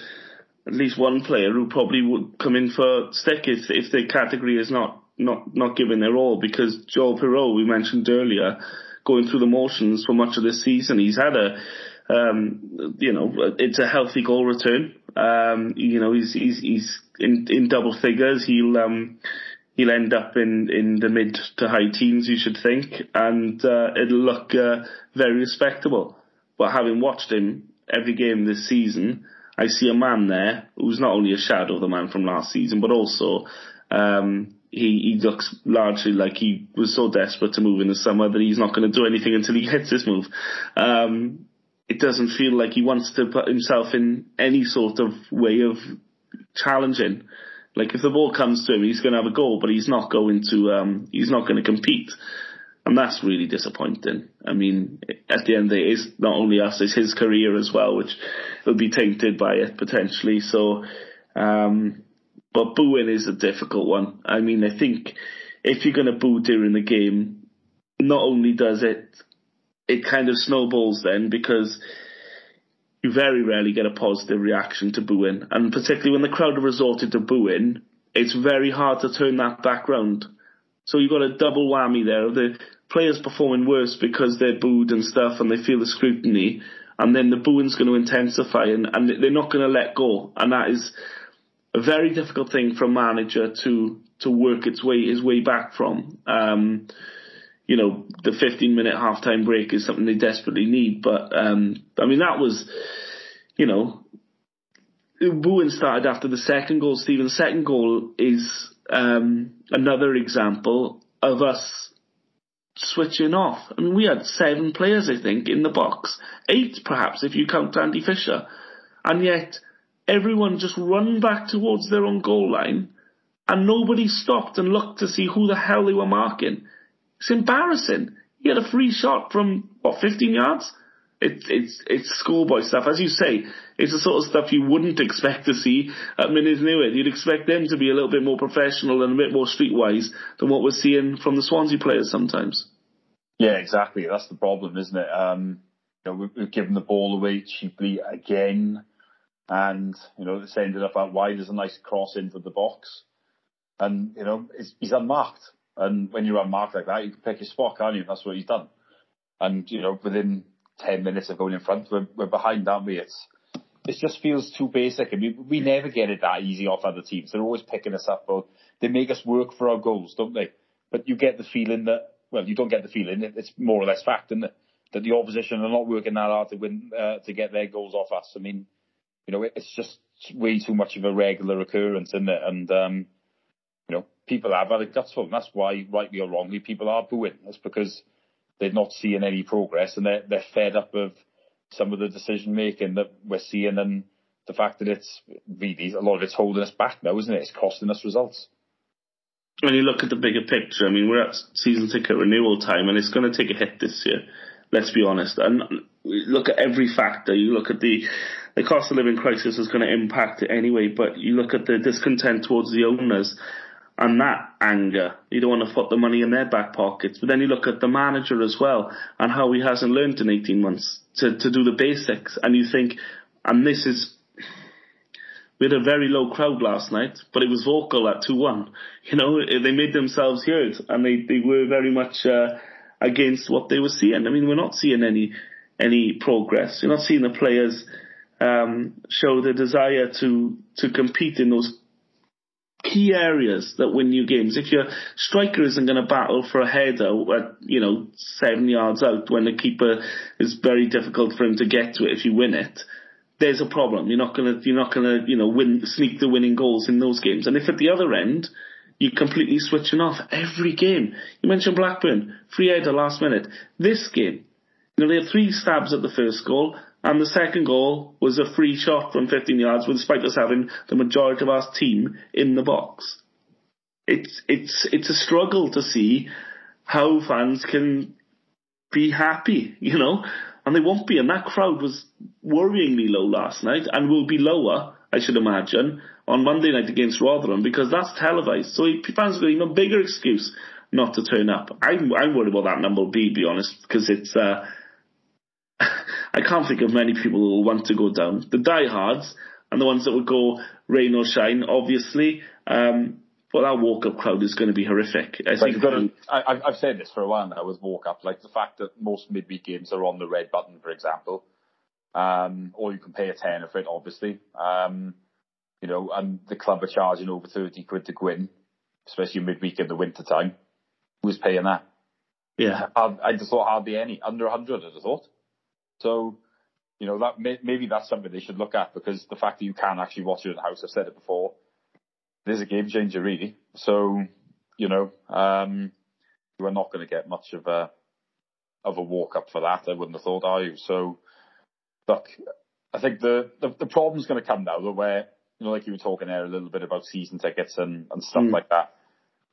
at least one player who probably would come in for stick if if their category is not not not giving their all because Joel Piroe, we mentioned earlier, going through the motions for much of this season. He's had a um, you know, it's a healthy goal return. Um, you know, he's he's he's in in double figures. He'll um, he'll end up in in the mid to high teens, you should think, and uh, it'll look uh, very respectable. But having watched him every game this season, I see a man there who's not only a shadow of the man from last season, but also um, he, he looks largely like he was so desperate to move in the summer that he's not going to do anything until he *laughs* hits his move. Um, it doesn't feel like he wants to put himself in any sort of way of challenging. Like if the ball comes to him, he's going to have a goal, but he's not going to. Um, he's not going to compete, and that's really disappointing. I mean, at the end, it is not only us; it's his career as well, which will be tainted by it potentially. So, um, but booing is a difficult one. I mean, I think if you're going to boo during the game, not only does it it kind of snowballs then because you very rarely get a positive reaction to booing. And particularly when the crowd have resorted to booing, it's very hard to turn that back round. So you've got a double whammy there. The players performing worse because they're booed and stuff and they feel the scrutiny. And then the booing's going to intensify and, and they're not going to let go. And that is a very difficult thing for a manager to, to work its way, his way back from. Um, you know, the 15 minute halftime break is something they desperately need. But, um, I mean, that was, you know, booing started after the second goal, Stephen. Second goal is, um, another example of us switching off. I mean, we had seven players, I think, in the box. Eight, perhaps, if you count Andy Fisher. And yet, everyone just run back towards their own goal line and nobody stopped and looked to see who the hell they were marking. It's embarrassing. He had a free shot from what 15 yards. It's it's it's schoolboy stuff, as you say. It's the sort of stuff you wouldn't expect to see at Mynydd Newydd. You'd expect them to be a little bit more professional and a bit more streetwise than what we're seeing from the Swansea players sometimes. Yeah, exactly. That's the problem, isn't it? Um, you know, we've given the ball away cheaply again, and you know it's ended up out wide. There's a nice cross into the box, and you know he's unmarked. And when you're unmarked like that, you can pick your spot, can't you? That's what he's done. And, you know, within 10 minutes of going in front, we're, we're behind, aren't we? It's, it just feels too basic. I mean, we never get it that easy off other teams. They're always picking us up. Or they make us work for our goals, don't they? But you get the feeling that, well, you don't get the feeling. It's more or less fact, it? That the opposition are not working that hard to win, uh, to get their goals off us. I mean, you know, it's just way too much of a regular occurrence, isn't it? And, um, you know, people have had a gutful. That's why, rightly or wrongly, people are booing. That's because they're not seeing any progress and they're, they're fed up of some of the decision making that we're seeing and the fact that it's really, a lot of it's holding us back now, isn't it? It's costing us results. When you look at the bigger picture, I mean, we're at season ticket renewal time and it's going to take a hit this year. Let's be honest. And look at every factor. You look at the, the cost of living crisis is going to impact it anyway, but you look at the discontent towards the owners and that anger. You don't want to put the money in their back pockets. But then you look at the manager as well and how he hasn't learned in 18 months to, to do the basics. And you think, and this is, we had a very low crowd last night, but it was vocal at 2-1. You know, they made themselves heard and they, they were very much, uh, against what they were seeing. I mean, we're not seeing any, any progress. You're not seeing the players, um, show the desire to, to compete in those key areas that win you games. If your striker isn't going to battle for a header at, you know, seven yards out when the keeper is very difficult for him to get to it if you win it, there's a problem. You're not going to, you're not going to, you know, win, sneak the winning goals in those games. And if at the other end, you're completely switching off every game. You mentioned Blackburn, free header last minute. This game, you know, they had three stabs at the first goal. And the second goal was a free shot from 15 yards, despite us having the majority of our team in the box. It's it's it's a struggle to see how fans can be happy, you know. and they won't be. And that crowd was worryingly low last night, and will be lower, I should imagine, on Monday night against Rotherham because that's televised. So fans got even bigger excuse not to turn up. I'm, I'm worried about that number B, be honest, because it's. Uh, I can't think of many people who will want to go down. The diehards and the ones that would go rain or shine, obviously. Um, but that walk-up crowd is going to be horrific. I think to, I, I've said this for a while now with walk-up, like the fact that most midweek games are on the red button, for example, um, or you can pay a tenner for it, obviously. Um, you know, and the club are charging over 30 quid to go in, especially midweek in the winter time. Who's paying that? Yeah. I, I just thought hardly any, under 100, I'd have thought. So, you know, that may, maybe that's something they should look at because the fact that you can actually watch it at the house, I've said it before, there's a game changer really. So, you know, um, you are not going to get much of a of a walk up for that. I wouldn't have thought, are you? So, look, I think the the, the problem's going to come now where you know, like you were talking there a little bit about season tickets and and stuff mm. like that.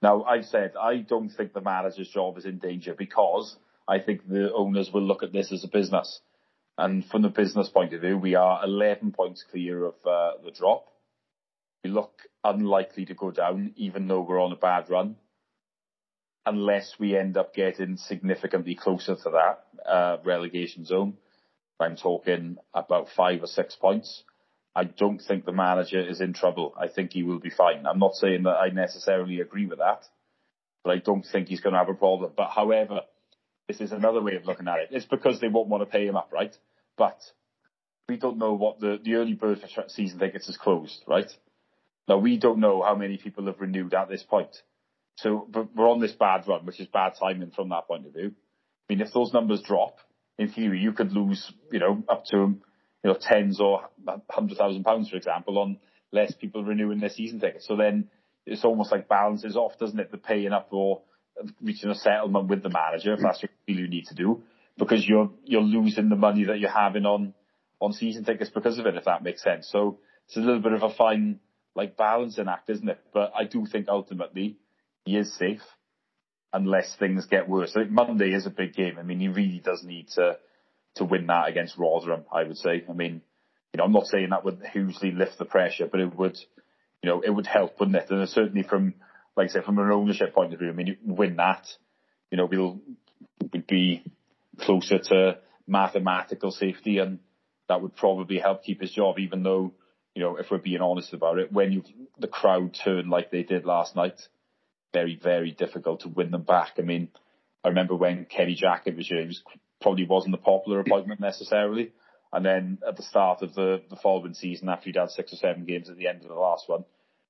Now, I've said I don't think the manager's job is in danger because I think the owners will look at this as a business. And from the business point of view, we are 11 points clear of uh, the drop. We look unlikely to go down, even though we're on a bad run, unless we end up getting significantly closer to that uh, relegation zone. I'm talking about five or six points. I don't think the manager is in trouble. I think he will be fine. I'm not saying that I necessarily agree with that, but I don't think he's going to have a problem. But however, this is another way of looking at it. It's because they won't want to pay him up, right? But we don't know what the, the early bird for season tickets is closed, right? Now we don't know how many people have renewed at this point. So we're on this bad run, which is bad timing from that point of view. I mean, if those numbers drop, in theory, you could lose, you know, up to, you know, tens or hundred thousand pounds, for example, on less people renewing their season tickets. So then it's almost like balances off, doesn't it? The paying up or reaching a settlement with the manager if that's what you need to do, because you're you're losing the money that you're having on on season tickets because of it, if that makes sense. So it's a little bit of a fine like balancing act, isn't it? But I do think ultimately he is safe unless things get worse. I think Monday is a big game. I mean, he really does need to to win that against Rotherham. I would say. I mean, you know, I'm not saying that would hugely lift the pressure, but it would, you know, it would help, wouldn't it? And certainly from, like I say, from an ownership point of view, I mean, you win that, you know, we'll we'd be closer to mathematical safety, and that would probably help keep his job, even though you know, if we're being honest about it, when you the crowd turn like they did last night, very, very difficult to win them back. I mean, I remember when Kenny Jackett was here, he was, probably wasn't a popular appointment necessarily. And then at the start of the, the following season, after he'd had six or seven games at the end of the last one,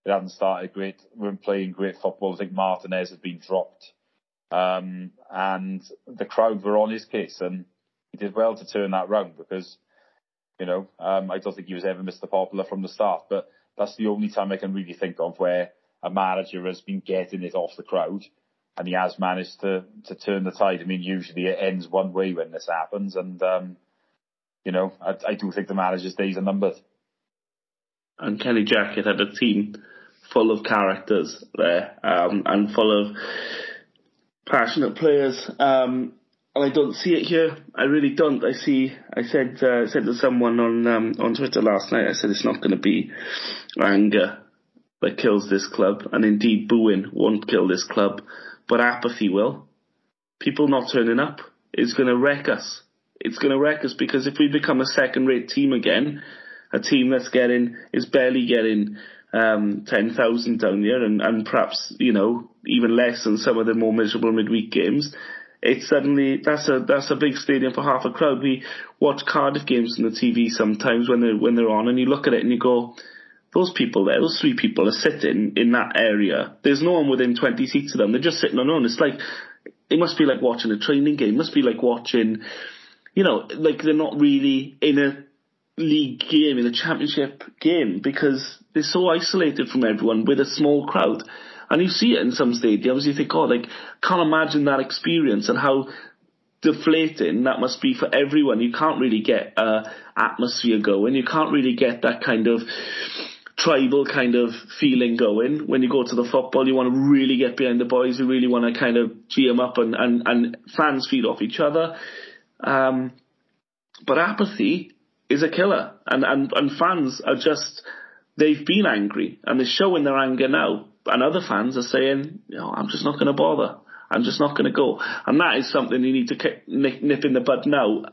it hadn't started great, we weren't playing great football. I think Martinez had been dropped. Um, and the crowd were on his case and he did well to turn that round because you know, um, I don't think he was ever Mr. Popular from the start, but that's the only time I can really think of where a manager has been getting it off the crowd and he has managed to, to turn the tide. I mean, usually it ends one way when this happens. And, um, you know, I, I do think the manager's days are numbered. And Kenny Jackett had a team full of characters there, um, and full of passionate players. Um, and I don't see it here. I really don't. I see. I said uh, said to someone on um, on Twitter last night. I said it's not going to be anger that kills this club, and indeed booing won't kill this club, but apathy will. People not turning up is going to wreck us. It's going to wreck us because if we become a second-rate team again, a team that's getting is barely getting um, ten thousand down there and, and perhaps you know even less than some of the more miserable midweek games it's suddenly that's a that's a big stadium for half a crowd. We watch Cardiff games on the TV sometimes when they're when they're on, and you look at it and you go, those people there, those three people are sitting in that area. There's no one within 20 seats of them. They're just sitting on their own. It's like it must be like watching a training game. It must be like watching, you know, like they're not really in a league game, in a championship game because they're so isolated from everyone with a small crowd. And you see it in some stadiums, you think, oh, like, can't imagine that experience and how deflating that must be for everyone. You can't really get uh, atmosphere going. You can't really get that kind of tribal kind of feeling going when you go to the football. You want to really get behind the boys. You really want to kind of gee them up and, and, and fans feed off each other. Um, but apathy is a killer, and, and and fans are just they've been angry and they're showing their anger now, and other fans are saying, you know, I'm just not going to bother. I'm just not going to go. And that is something you need to nip in the bud now.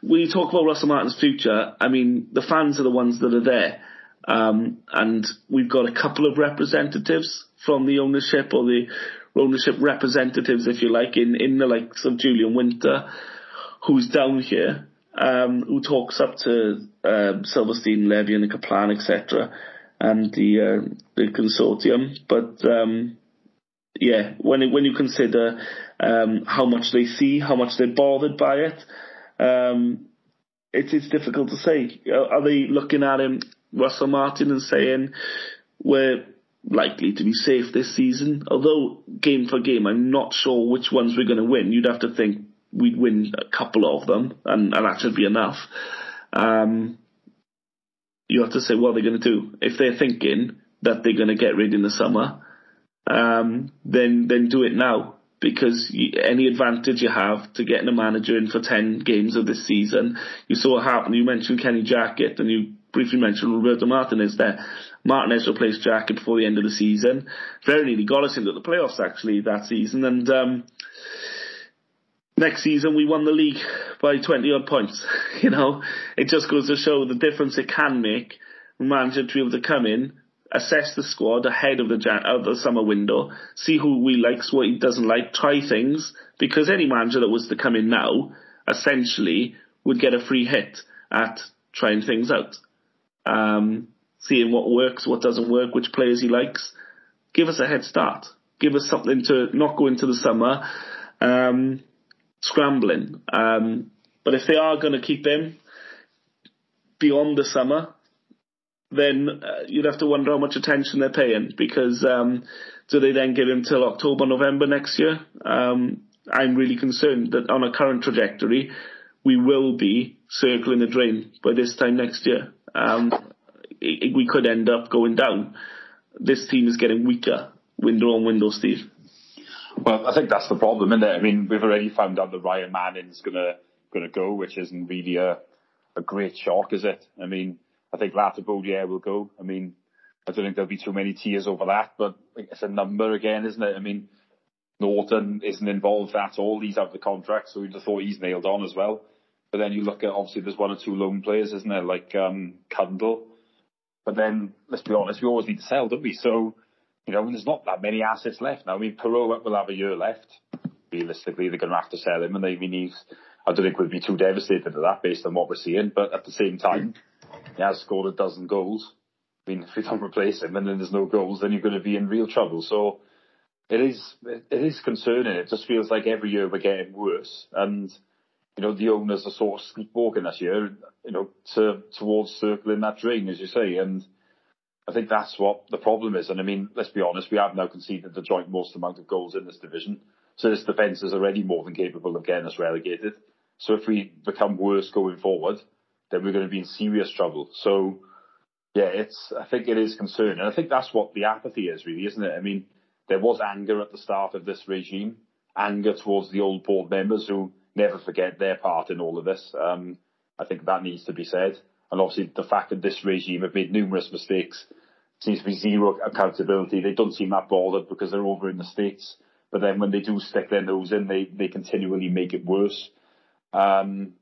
When you talk about Russell Martin's future, I mean, the fans are the ones that are there. Um, and we've got a couple of representatives from the ownership or the ownership representatives, if you like, in, in the likes of Julian Winter, who's down here, um, who talks up to uh, Silverstein, Levien and Kaplan, etc., and the uh, the consortium. But um, yeah, when it, when you consider um, how much they see, how much they're bothered by it, um, it is difficult to say. Are they looking at him, Russell Martin, and saying we're likely to be safe this season? Although game for game, I'm not sure which ones we're going to win. You'd have to think we'd win a couple of them, and, and that should be enough. Um, you have to say what they're going to do. If they're thinking that they're going to get rid in the summer, um, then then do it now because you, any advantage you have to getting a manager in for 10 games of this season, you saw it happen. You mentioned Kenny Jackett and you briefly mentioned Roberto Martinez there. Martinez replaced Jackett before the end of the season. Very nearly got us into the playoffs actually that season and um, next season we won the league by 20 odd points. *laughs* you know, it just goes to show the difference it can make manager to be able to come in assess the squad ahead of the of the summer window, see who we likes, what he doesn't like, try things, because any manager that was to come in now, essentially, would get a free hit at trying things out. Um, seeing what works, what doesn't work, which players he likes. Give us a head start. Give us something to not go into the summer um, scrambling. Um, but if they are going to keep him beyond the summer, then uh, you'd have to wonder how much attention they're paying because um, do they then give him till October, November next year? Um, I'm really concerned that on a current trajectory, we will be circling the drain by this time next year. Um, it, it, we could end up going down. This team is getting weaker, window on window, Steve. Well, I think that's the problem, isn't it? I mean, we've already found out that Ryan Manning's gonna gonna go, which isn't really a a great shock, is it? I mean, I think Latibeaudiere will go. I mean, I don't think there'll be too many tears over that, but it's a number again, isn't it? I mean, Naughton isn't involved at all. He's out of the contract, so have thought he's nailed on as well. But then you look at obviously there's one or two loan players, isn't there, like um, Cundle. But then let's be honest, we always need to sell, don't we? So you know, there's not that many assets left now. I mean, Piroe will have a year left. Realistically, they're going to have to sell him, and they mean he's. I don't think we'd be too devastated at that based on what we're seeing. But at the same time, he has scored a dozen goals. I mean, *laughs* if you don't replace him and then there's no goals, then you're going to be in real trouble. So it is it is concerning. It just feels like every year we're getting worse, and you know the owners are sort of sleepwalking this year, you know, to towards circling that drain, as you say, and. I think that's what the problem is. And I mean, let's be honest, we have now conceded the joint most amount of goals in this division. So this defence is already more than capable of getting us relegated. So if we become worse going forward, then we're going to be in serious trouble. So, yeah, it's, I think it is concerning. And I think that's what the apathy is really, isn't it? I mean, there was anger at the start of this regime, anger towards the old board members who never forget their part in all of this. Um, I think that needs to be said. And obviously the fact that this regime have made numerous mistakes seems to be zero accountability. They don't seem that bothered because they're over in the States. But then when they do stick their nose in, they, they continually make it worse. Um,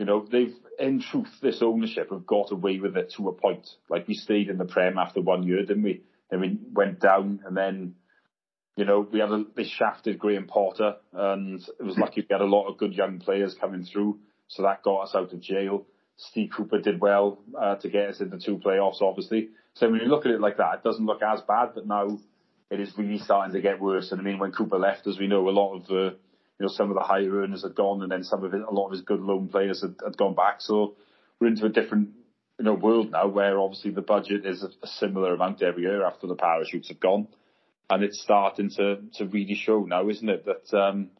you know, they've, in truth, this ownership have got away with it to a point. Like we stayed in the Prem after one year, didn't we? Then we went down and then, you know, we had a, they shafted Graham Potter and it was lucky we had a lot of good young players coming through. So that got us out of jail. Steve Cooper did well uh, to get us into two playoffs, obviously. So when you look at it like that, it doesn't look as bad, but now it is really starting to get worse. And I mean, when Cooper left, as we know, a lot of the uh, you know, some of the higher earners had gone, and then some of it, a lot of his good loan players had, had gone back. So we're into a different, you know, world now where obviously the budget is a, a similar amount every year after the parachutes have gone, and it's starting to to really show now, isn't it? That um,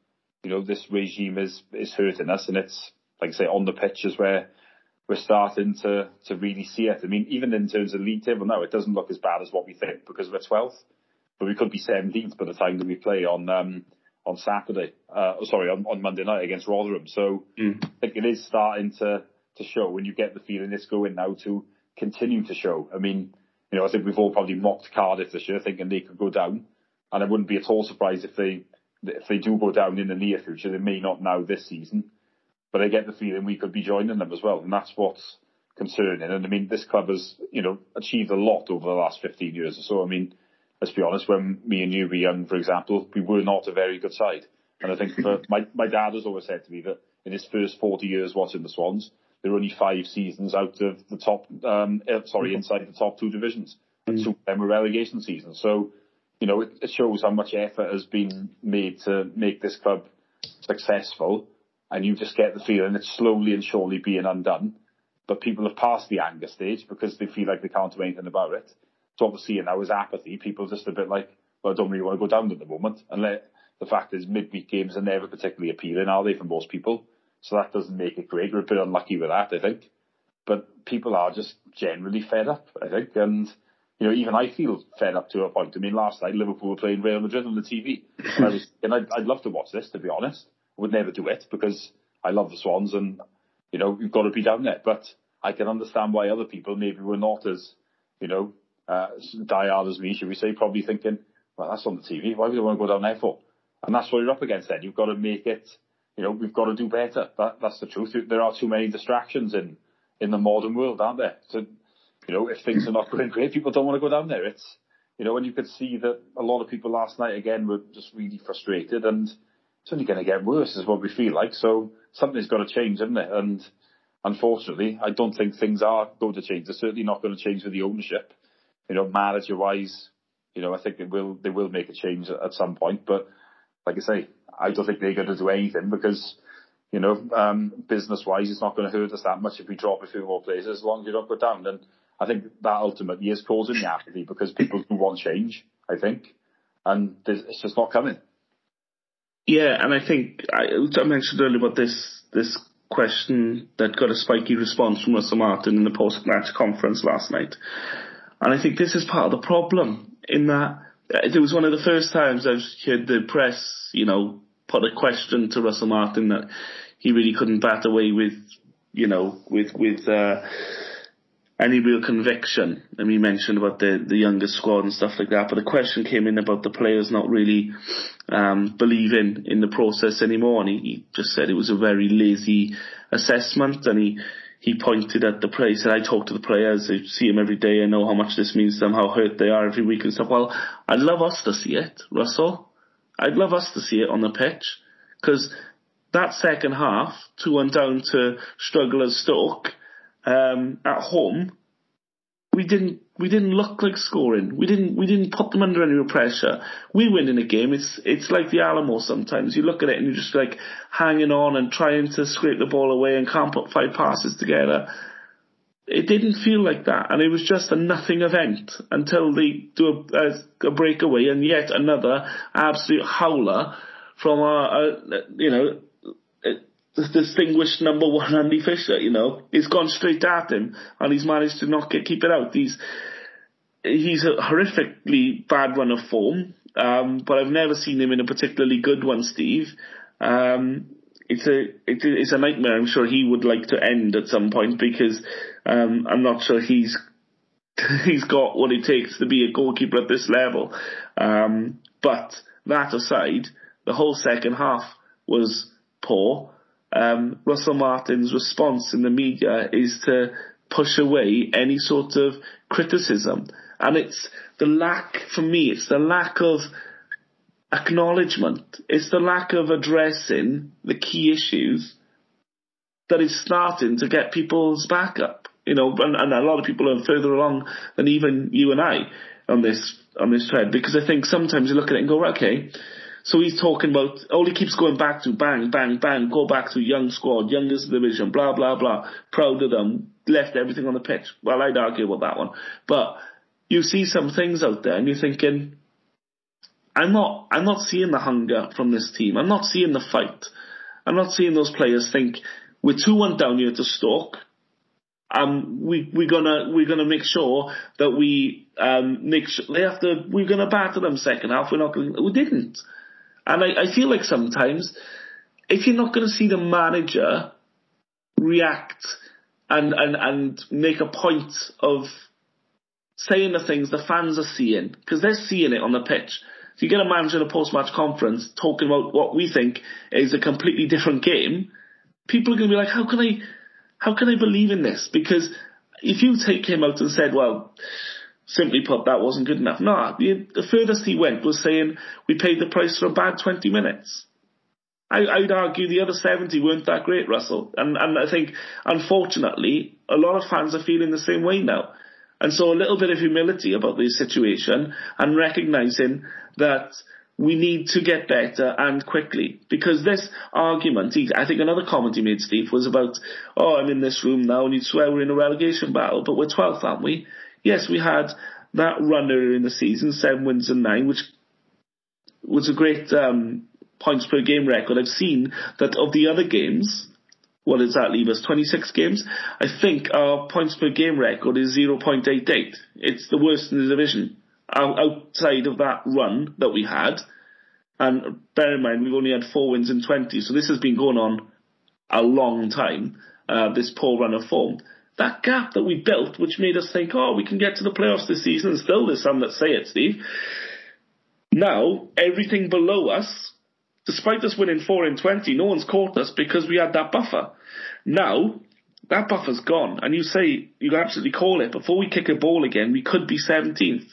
you know, this regime is is hurting us, and it's like I say on the pitch pitches where we're starting to to really see it. I mean, even in terms of league table no, it doesn't look as bad as what we think because we're 12th, but we could be 17th by the time that we play on um, on Saturday. Uh, sorry, on, on Monday night against Rotherham. So mm. I think it is starting to to show when you get the feeling it's going now to continue to show. I mean, you know, I think we've all probably mocked Cardiff this year, thinking they could go down, and I wouldn't be at all surprised if they if they do go down in the near future. They may not now this season, but I get the feeling we could be joining them as well, and that's what's concerning. And I mean, this club has you know achieved a lot over the last 15 years or so. I mean, let's be honest, when me and you were young, for example, we were not a very good side. And I think for, *laughs* my my dad has always said to me that in his first 40 years watching the Swans, there were only five seasons out of the top, um, uh, sorry, inside the top two divisions, and two of them were relegation seasons. So, you know, it, it shows how much effort has been made to make this club successful, and you just get the feeling it's slowly and surely being undone. But people have passed the anger stage because they feel like they can't do anything about it. So obviously, now is apathy. People just a bit like, well, I don't really want to go down at the moment. And let, the fact is, midweek games are never particularly appealing, are they, for most people? So that doesn't make it great. We're a bit unlucky with that, I think. But people are just generally fed up, I think. And, you know, even I feel fed up to a point. I mean, last night Liverpool were playing Real Madrid on the TV. *laughs* and I was, and I'd, I'd love to watch this, to be honest. Would never do it because I love the Swans and, you know, you've got to be down there. But I can understand why other people maybe were not as, you know, uh, diehard as me, should we say, probably thinking, well, that's on the TV. Why would I want to go down there for? And that's what you're up against then. You've got to make it, you know, we've got to do better. That, that's the truth. There are too many distractions in, in the modern world, aren't there? So, you know, if things are not going great, people don't want to go down there. It's, you know, and you could see that a lot of people last night again were just really frustrated and it's only going to get worse is what we feel like. So something's got to change, isn't it? And unfortunately, I don't think things are going to change. They're certainly not going to change with the ownership you know, manager wise, you know, I think they will they will make a change at, at some point. But like I say, I don't think they're going to do anything because, you know, um, business wise, it's not going to hurt us that much if we drop a few more players as long as you don't go down. And I think that ultimately is causing the apathy because people do want change. I think, and it's just not coming. Yeah, and I think I, I mentioned earlier about this this question that got a spiky response from Russell Martin in the post match conference last night. And I think this is part of the problem in that it was one of the first times I've heard the press, you know, put a question to Russell Martin that he really couldn't bat away with, you know, with with uh, any real conviction. Mean, he mentioned about the the younger squad and stuff like that, but the question came in about the players not really um, believing in the process anymore, and he, he just said it was a very lazy assessment, and he he pointed at the players. Said, I talk to the players. I see them every day. I know how much this means to them, how hurt they are every week and stuff. Well, I'd love us to see it, Russell. I'd love us to see it on the pitch because that second half, two one down to strugglers Stoke um, at home, we didn't we didn't look like scoring. We didn't we didn't put them under any pressure. We win in a game. It's it's like the Alamo sometimes. You look at it and you're just like hanging on and trying to scrape the ball away and can't put five passes together. It didn't feel like that, and it was just a nothing event until they do a, a, a breakaway and yet another absolute howler from a you know distinguished number one Andy Fisher, you know, he's gone straight at him and he's managed to not get keep it out. He's he's a horrifically bad run of form, um, but I've never seen him in a particularly good one, Steve. Um, it's a it's a nightmare. I'm sure he would like to end at some point because um, I'm not sure he's *laughs* he's got what it takes to be a goalkeeper at this level. Um, but that aside, the whole second half was poor um, Russell Martin's response in the media is to push away any sort of criticism. And it's the lack, for me, it's the lack of acknowledgement. It's the lack of addressing the key issues that is starting to get people's back up. You know, and, and a lot of people are further along than even you and I on this on this thread because I think sometimes you look at it and go, okay, so he's talking about, all he keeps going back to bang, bang, bang, go back to young squad, youngest division, blah, blah, blah. Proud of them, left everything on the pitch. Well, I'd argue with that one. But you see some things out there and you're thinking, I'm not, I'm not seeing the hunger from this team. I'm not seeing the fight. I'm not seeing those players think, we're 2-1 down here to Stoke. Um, we, we're gonna, we're gonna make sure that we, um, make sure, they have to, we're gonna batter them second half. We're not gonna, we didn't. And I, I feel like sometimes if you're not going to see the manager react and, and, and make a point of saying the things the fans are seeing, because they're seeing it on the pitch. If you get a manager in a post-match conference talking about what we think is a completely different game, people are going to be like, how can I, how can I believe in this? Because if you take him out and said, well, simply put, that wasn't good enough. No, the, the furthest he went was saying we paid the price for a bad 20 minutes. I, I'd argue the other 70 weren't that great, Russell. And, and I think, unfortunately, a lot of fans are feeling the same way now. And so a little bit of humility about this situation and recognising that we need to get better and quickly. Because this argument, I think another comment he made, Steve, was about, oh, I'm in this room now and you'd swear we're in a relegation battle, but we're 12th, aren't we? Yes, we had that run earlier in the season, seven wins and nine, which was a great um, points per game record. I've seen that of the other games, what does that leave us? 26 games? I think our points per game record is 0.88. It's the worst in the division. Outside of that run that we had, and bear in mind we've only had four wins in 20, so this has been going on a long time, uh, this poor run of form. That gap that we built, which made us think, oh, we can get to the playoffs this season, and still there's some that say it, Steve. Now, everything below us Despite us winning 4 in 20, no one's caught us because we had that buffer. Now, that buffer's gone, and you say, you absolutely call it, before we kick a ball again, we could be 17th.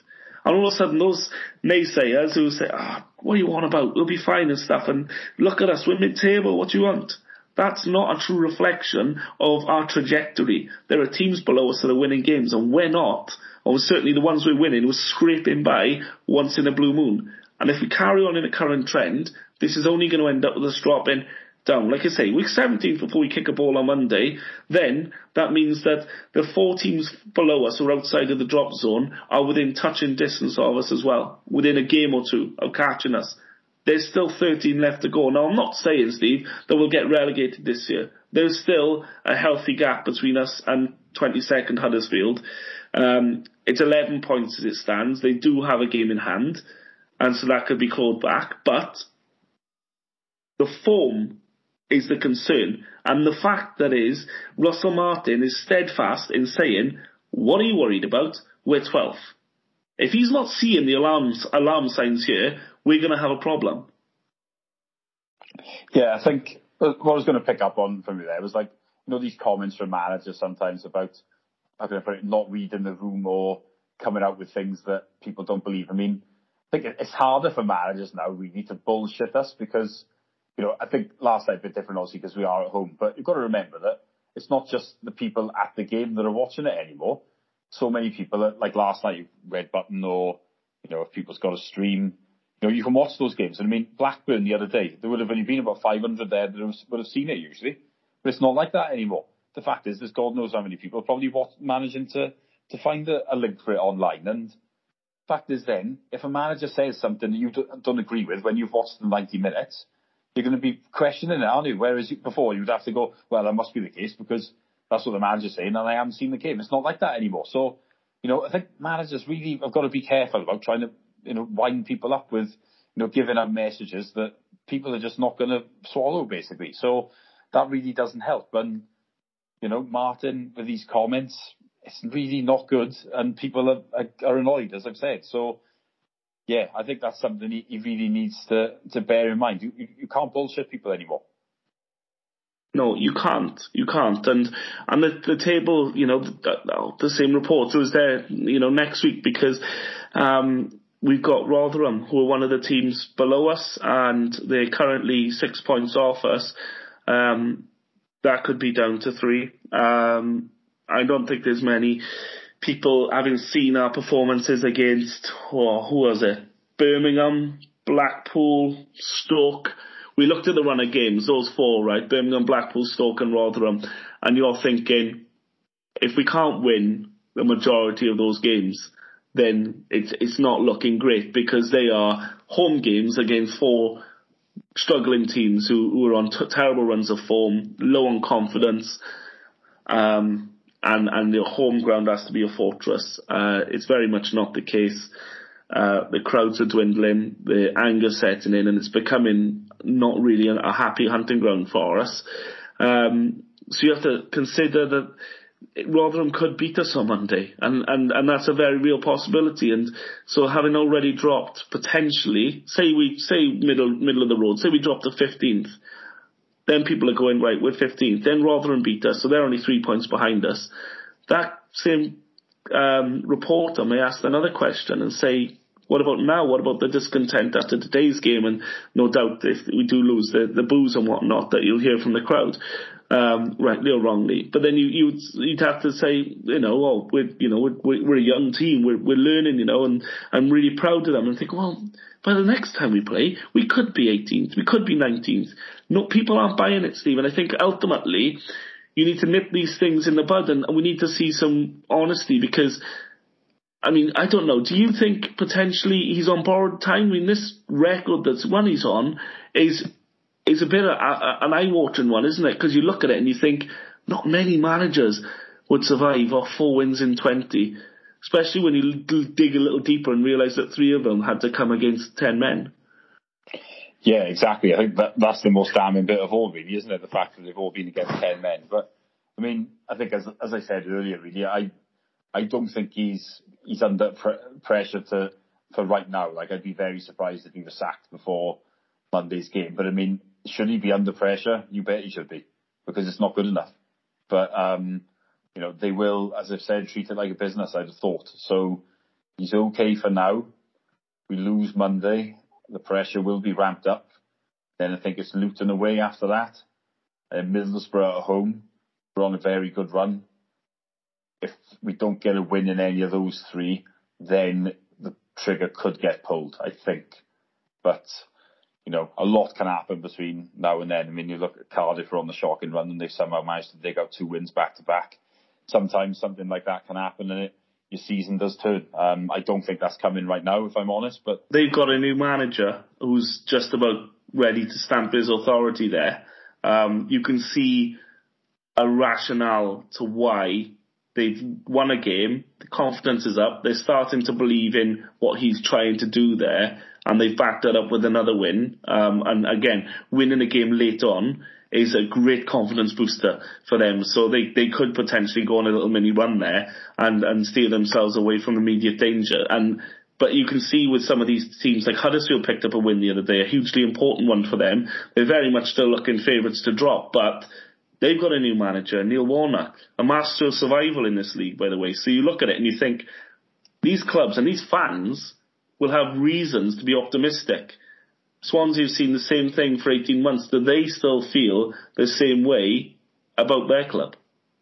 And all of a sudden, those naysayers who say, ah, oh, what do you want about? We'll be fine and stuff, and look at us, we're mid-table, what do you want? That's not a true reflection of our trajectory. There are teams below us that are winning games, and we're not. Or certainly the ones we're winning, we're scraping by once in a blue moon. And if we carry on in the current trend, this is only going to end up with us dropping down. Like I say, week 17 before we kick a ball on Monday, then that means that the four teams below us or outside of the drop zone are within touching distance of us as well, within a game or two of catching us. There's still 13 left to go. Now, I'm not saying, Steve, that we'll get relegated this year. There's still a healthy gap between us and 22nd Huddersfield. Um, it's 11 points as it stands. They do have a game in hand, and so that could be clawed back. But the form is the concern. And the fact that is, Russell Martin is steadfast in saying, what are you worried about? We're 12th. If he's not seeing the alarms, alarm signs here, we're going to have a problem. Yeah, I think uh, what I was going to pick up on from you there was like, you know, these comments from managers sometimes about, how can I put it, not reading the room or coming out with things that people don't believe. I mean, I think it's harder for managers now really to bullshit us because you know, I think last night a bit different obviously because we are at home, but you've got to remember that it's not just the people at the game that are watching it anymore. So many people, that, like last night, Red Button or, you know, if people's got a stream, you know, you can watch those games. And I mean, Blackburn the other day, there would have only been about 500 there that would have seen it usually, but it's not like that anymore. The fact is, there's God knows how many people probably watch, managing to, to find a, a link for it online. And fact is then, if a manager says something that you don't agree with when you've watched the 90 minutes, you're going to be questioning it, aren't you? Whereas before you'd have to go, well, that must be the case because that's what the manager's saying and I haven't seen the game. It's not like that anymore. So, you know, I think managers really have got to be careful about trying to, you know, wind people up with, you know, giving out messages that people are just not going to swallow basically. So that really doesn't help. And, you know, Martin with these comments, it's really not good and people are, are, annoyed, as I've said. So, yeah, I think that's something he, really needs to, to bear in mind. You, you, can't bullshit people anymore. No, you can't. You can't. And and the the table, you know, the, the same reporter is there, you know, next week because um, we've got Rotherham, who are one of the teams below us, and they're currently six points off us. Um, that could be down to three. Um, I don't think there's many people having seen our performances against, oh, who was it? Birmingham, Blackpool, Stoke. We looked at the run of games, those four, right? Birmingham, Blackpool, Stoke and Rotherham. And you're thinking, if we can't win the majority of those games, then it's, it's not looking great because they are home games against four struggling teams who, who are on t- terrible runs of form, low on confidence. Um, and and the home ground has to be a fortress. Uh, it's very much not the case. Uh, the crowds are dwindling, the anger setting in, and it's becoming not really a, a happy hunting ground for us. Um, so you have to consider that Rotherham could beat us on Monday, and, and, and that's a very real possibility. And so having already dropped potentially, say we say middle middle of the road, say we drop to fifteenth, then people are going right, we're fifteenth. Then Rotherham beat us, so they're only three points behind us. That same um, reporter may ask another question and say, what about now? What about the discontent after today's game? And no doubt if we do lose the, the boos and whatnot that you'll hear from the crowd um, rightly or wrongly. But then you you'd, you'd have to say, you know, oh, we're you know we're, we're a young team, we're we're learning, you know, and I'm really proud of them. And think, well, by the next time we play, we could be 18th, we could be 19th. No, people aren't buying it, Steve. And I think ultimately, you need to nip these things in the bud, and, and we need to see some honesty because. I mean, I don't know. Do you think potentially he's on borrowed time? I mean, this record that's one he's on is is a bit of a, an eye-watering one, isn't it? Because you look at it and you think not many managers would survive off four wins in 20, especially when you dig a little deeper and realise that three of them had to come against 10 men. Yeah, exactly. I think that that's the most damning bit of all, really, isn't it? The fact that they've all been against 10 men. But, I mean, I think as, as I said earlier, really, I, I don't think he's, he's under pre- pressure to, for right now. Like, I'd be very surprised if he was sacked before Monday's game. But I mean, should he be under pressure? You bet he should be, because it's not good enough. But um, you know, they will, as I've said, treat it like a business. I'd have thought. So he's okay for now. We lose Monday, the pressure will be ramped up. Then I think it's Luton away after that, and Middlesbrough at home. We're on a very good run. If we don't get a win in any of those three, then the trigger could get pulled. I think, but you know, a lot can happen between now and then. I mean, you look at Cardiff are on the shocking run and they've somehow managed to dig out two wins back to back. Sometimes something like that can happen and it, your season does turn. Um, I don't think that's coming right now, if I'm honest, but. They've got a new manager who's just about ready to stamp his authority there. Um, you can see a rationale to why they've won a game, the confidence is up, they're starting to believe in what he's trying to do there, and they've backed that up with another win. Um, and again, winning a game late on is a great confidence booster for them. So they, they could potentially go on a little mini run there and, and steer themselves away from immediate danger. And but you can see with some of these teams, like Huddersfield picked up a win the other day, a hugely important one for them. They're very much still looking favourites to drop, but they've got a new manager, Neil Warnock, a master of survival in this league, by the way. So you look at it and you think, these clubs and these fans will have reasons to be optimistic. Swansea have seen the same thing for 18 months. Do they still feel the same way about their club?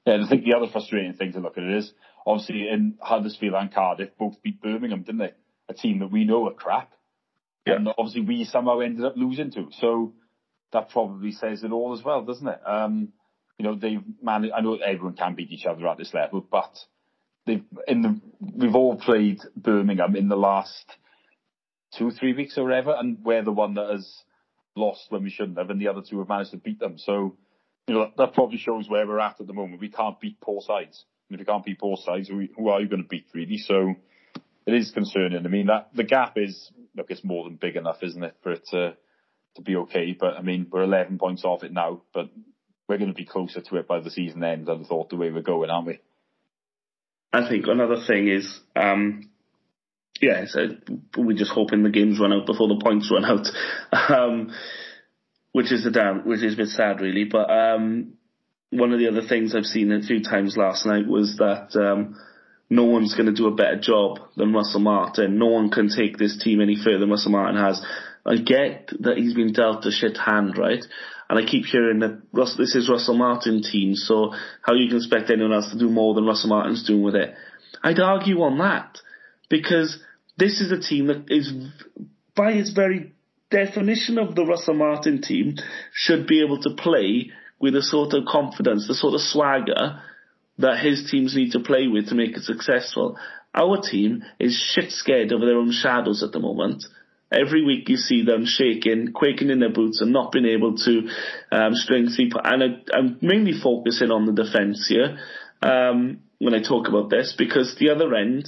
Yeah, I think the other frustrating thing to look at it is, obviously in Huddersfield and Cardiff both beat Birmingham, didn't they? A team that we know are crap. Yeah. And obviously we somehow ended up losing to. So that probably says it all as well, doesn't it? Um, you know, they've managed, I know everyone can beat each other at this level, but they've, in the, we've all played Birmingham in the last two, three weeks or whatever, and we're the one that has lost when we shouldn't have, and the other two have managed to beat them. So, you know, that probably shows where we're at at the moment. We can't beat poor sides. And if we can't beat poor sides, who, who are you going to beat really? So it is concerning. I mean, that the gap is, look, it's more than big enough, isn't it, for it to, to be okay. But I mean, we're 11 points off it now, but we're going to be closer to it by the season end, I'd thought, the way we're going, aren't we? I think another thing is, um, yeah, so we're just hoping the games run out before the points run out, um, which is a damn, which is a bit sad, really. But um, one of the other things I've seen a few times last night was that um, no one's going to do a better job than Russell Martin. No one can take this team any further than Russell Martin has. I get that he's been dealt a shit hand, right? And I keep hearing that Russell, this is Russell Martin team, so how you can expect anyone else to do more than Russell Martin's doing with it? I'd argue on that because this is a team that is, by its very definition of the Russell Martin team, should be able to play with the sort of confidence, the sort of swagger that his teams need to play with to make it successful. Our team is shit scared of their own shadows at the moment. Every week you see them shaking, quaking in their boots and not being able to um, string three. And I, am mainly focusing on the defence here um, when I talk about this because the other end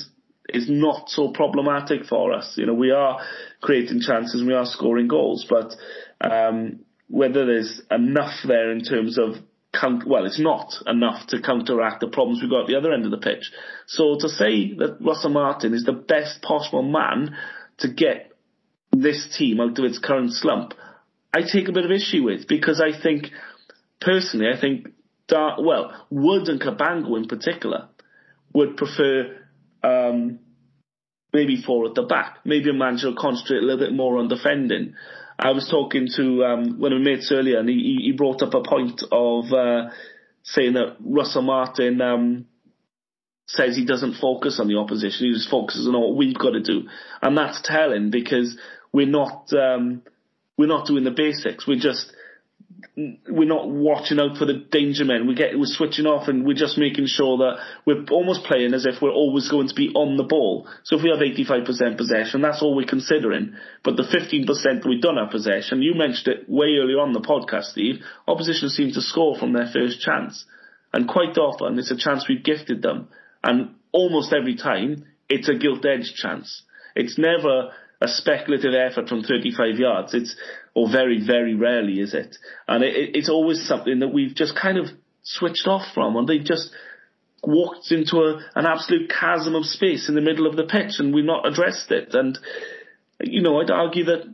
is not so problematic for us. You know, we are creating chances and we are scoring goals, but um, whether there's enough there in terms of well, it's not enough to counteract the problems we've got at the other end of the pitch. So to say that Russell Martin is the best possible man to get this team out of its current slump, I take a bit of issue with because I think, personally, I think, Dar- well, Wood and Cabango in particular would prefer um, maybe four at the back. Maybe a manager will concentrate a little bit more on defending. I was talking to um, one of my mates earlier, and he, he brought up a point of uh, saying that Russell Martin um, says he doesn't focus on the opposition; he just focuses on what we've got to do, and that's telling because we're not um, we're not doing the basics. We're just we're not watching out for the danger men. We get we're switching off and we're just making sure that we're almost playing as if we're always going to be on the ball. So if we have 85% possession, that's all we're considering. But the 15% that we don't have possession, you mentioned it way earlier on the podcast, Steve. Opposition seem to score from their first chance, and quite often it's a chance we've gifted them, and almost every time it's a gilt edged chance. It's never a speculative effort from 35 yards. It's or very very rarely is it, and it, it's always something that we've just kind of switched off from, and they've just walked into a, an absolute chasm of space in the middle of the pitch, and we've not addressed it. And you know, I'd argue that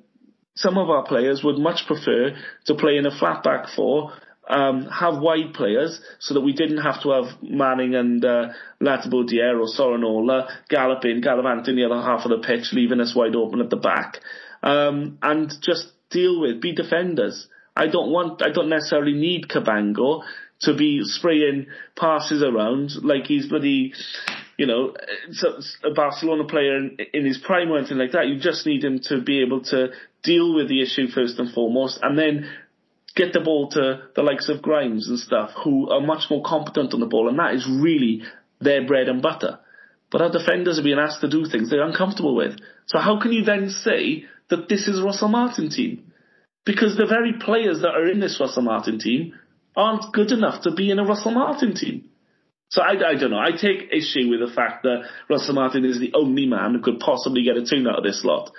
some of our players would much prefer to play in a flat back four um, have wide players so that we didn't have to have Manning and uh, Latibeaudiere or Sorinola galloping, gallivanting the other half of the pitch, leaving us wide open at the back, um, and just deal with, be defenders. I don't want, I don't necessarily need Cabango to be spraying passes around like he's bloody, you know, a Barcelona player in, in his prime or anything like that. You just need him to be able to deal with the issue first and foremost, and then get the ball to the likes of Grimes and stuff, who are much more competent on the ball, and that is really their bread and butter. But our defenders are being asked to do things they're uncomfortable with. So how can you then say that this is Russell Martin team? Because the very players that are in this Russell Martin team aren't good enough to be in a Russell Martin team. So I, I don't know. I take issue with the fact that Russell Martin is the only man who could possibly get a tune out of this lot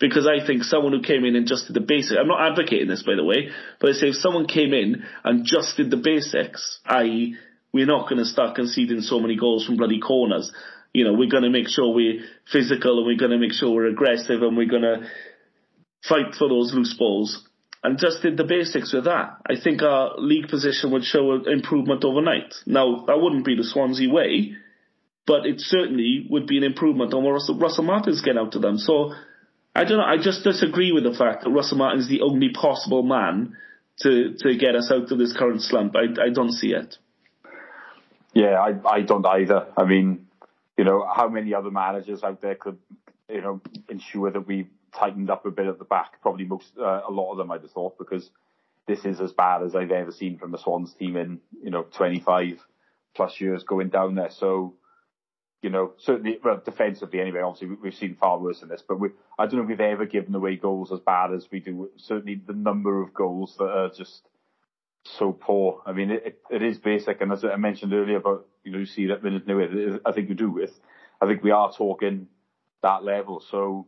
because I think someone who came in and just did the basics, I'm not advocating this by the way, but I say if someone came in and just did the basics, i.e. we're not going to start conceding so many goals from bloody corners, you know, we're going to make sure we're physical and we're going to make sure we're aggressive and we're going to fight for those loose balls and just did the basics with that. I think our league position would show improvement overnight. Now, that wouldn't be the Swansea way, but it certainly would be an improvement on what Russell, Russell Martin's getting out to them. So I don't know. I just disagree with the fact that Russell Martin is the only possible man to to get us out of this current slump. I I don't see it. Yeah, I I don't either. I mean, you know, how many other managers out there could you know ensure that we tightened up a bit at the back? Probably most uh, a lot of them, I'd have thought, because this is as bad as I've ever seen from the Swans team in you know 25 plus years going down there. So you know, certainly, well, defensively anyway, obviously we've seen far worse than this, but we, I don't know if we've ever given away goals as bad as we do. Certainly the number of goals that are just so poor. I mean, it, it is basic, and as I mentioned earlier about, you know, you see that minute new, I think you do with, I think we are talking that level. So,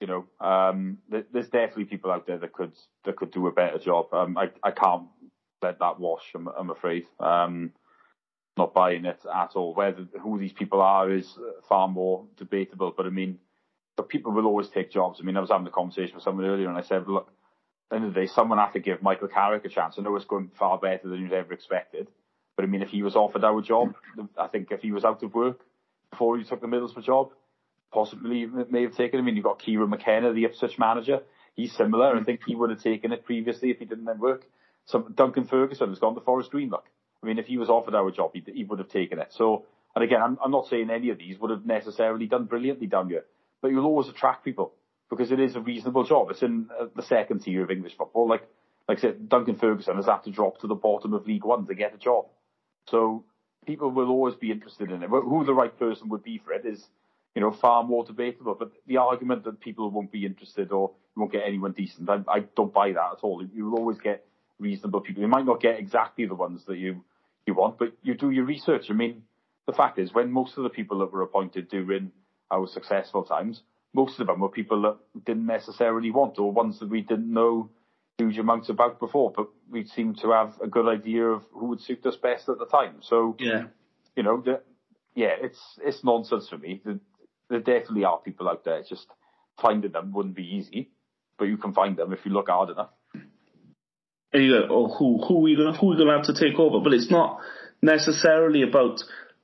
you know, um, there's definitely people out there that could, that could do a better job. Um, I, I can't let that wash, I'm, I'm afraid. Um, not buying it at all. Whether who these people are is far more debatable. But I mean, but people will always take jobs. I mean, I was having a conversation with someone earlier, and I said, look, at the end of the day, someone have to give Michael Carrick a chance. I know it's going far better than you'd ever expected, but I mean, if he was offered our job, I think if he was out of work before he took the Middlesbrough job, possibly may have taken. I mean, you've got Kieran McKenna, the Ipswich manager. He's similar. I think he would have taken it previously if he didn't have work. So Duncan Ferguson has gone to Forest Green. Look, I mean, if he was offered our job, he, he would have taken it. So, and again, I'm, I'm not saying any of these would have necessarily done brilliantly down here, but you'll always attract people because it is a reasonable job. It's in uh, the second tier of English football. Like, like I said, Duncan Ferguson has had to drop to the bottom of League One to get a job. So people will always be interested in it. But who the right person would be for it is, you know, far more debatable. But the argument that people won't be interested or you won't get anyone decent, I, I don't buy that at all. You will always get reasonable people. You might not get exactly the ones that you you want, but you do your research. I mean, the fact is, when most of the people that were appointed during our successful times, most of them were people that didn't necessarily want or ones that we didn't know huge amounts about before, but we seemed to have a good idea of who would suit us best at the time. So, yeah, you know, the, yeah, it's it's nonsense for me. The, there definitely are people out there. It's just finding them wouldn't be easy, but you can find them if you look hard enough. And you go, oh, who who are we gonna who are we gonna have to take over? But it's not necessarily about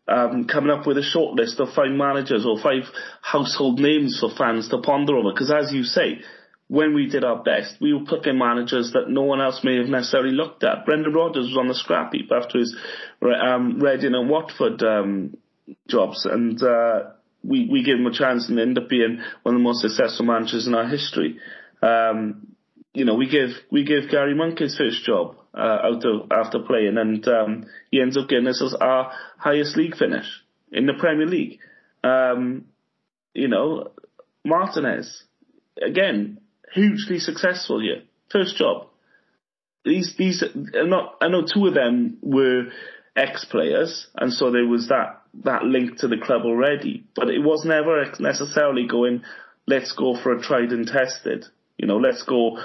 um, coming up with a short list of five managers or five household names for fans to ponder over. Because as you say, when we did our best, we were picking managers that no one else may have necessarily looked at. Brendan Rodgers was on the scrap heap after his um, Reading and Watford um, jobs, and uh, we we gave him a chance and end up being one of the most successful managers in our history. Um, you know, we gave we gave Gary Monk his first job uh, out of after playing, and um, he ends up getting us our highest league finish in the Premier League. Um, you know, Martinez again hugely successful here, first job. These these are not I know two of them were ex players, and so there was that that link to the club already, but it was never necessarily going. Let's go for a tried and tested. You know, let's go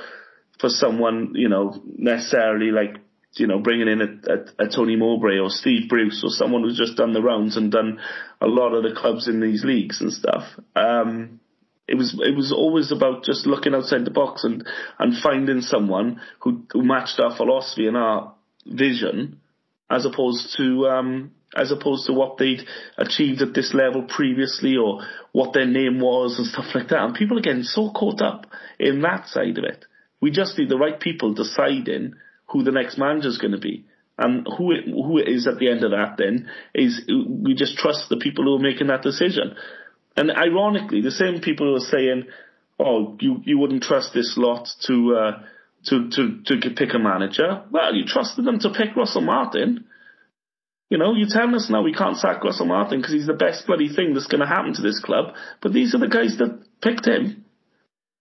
for someone, you know, necessarily like, you know, bringing in a, a, a, Tony Mowbray or Steve Bruce or someone who's just done the rounds and done a lot of the clubs in these leagues and stuff. Um, it was it was always about just looking outside the box and and finding someone who who matched our philosophy and our vision, as opposed to um, as opposed to what they'd achieved at this level previously or what their name was and stuff like that. And people are getting so caught up in that side of it we just need the right people deciding who the next manager is going to be. And who it, who it is at the end of that then is we just trust the people who are making that decision. And ironically, the same people who are saying, "Oh, you you wouldn't trust this lot to uh, to to to pick a manager." Well, you trusted them to pick Russell Martin. You know, you're telling us now we can't sack Russell Martin because he's the best bloody thing that's going to happen to this club. But these are the guys that picked him.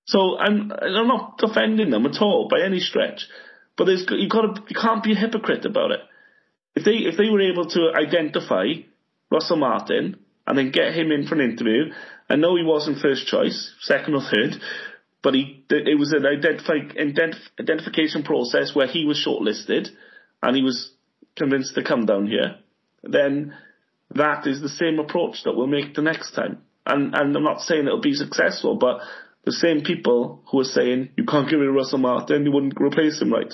So I'm I'm not defending them at all by any stretch, but there's you got to you can't be a hypocrite about it. If they if they were able to identify Russell Martin and then get him in for an interview, I know he wasn't first choice, second or third, but he it was an identify, identif- identification process where he was shortlisted and he was convinced to come down here. Then that is the same approach that we'll make the next time. And and I'm not saying it'll be successful, but the same people who are saying you can't get rid of Russell Martin, you wouldn't replace him, right?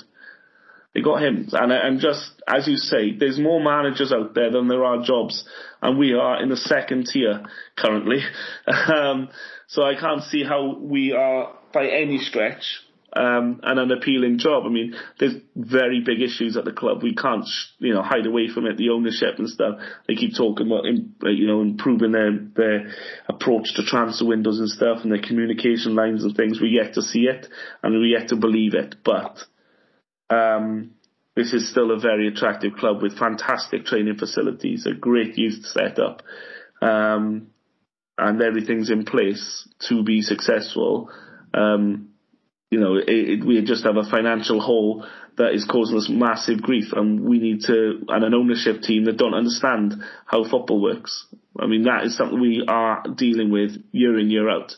They got him, and and just as you say, there's more managers out there than there are jobs, and we are in the second tier currently. *laughs* um, so I can't see how we are by any stretch um, and an appealing job. I mean, there's very big issues at the club. We can't, you know, hide away from it. The ownership and stuff. They keep talking about, you know, improving their their approach to transfer windows and stuff, and their communication lines and things. We yet to see it, and we yet to believe it. But um, this is still a very attractive club with fantastic training facilities, a great youth setup, um, and everything's in place to be successful. Um, you know, it, it, we just have a financial hole that is causing us massive grief, and we need to, and an ownership team that don't understand how football works. I mean, that is something we are dealing with year in, year out.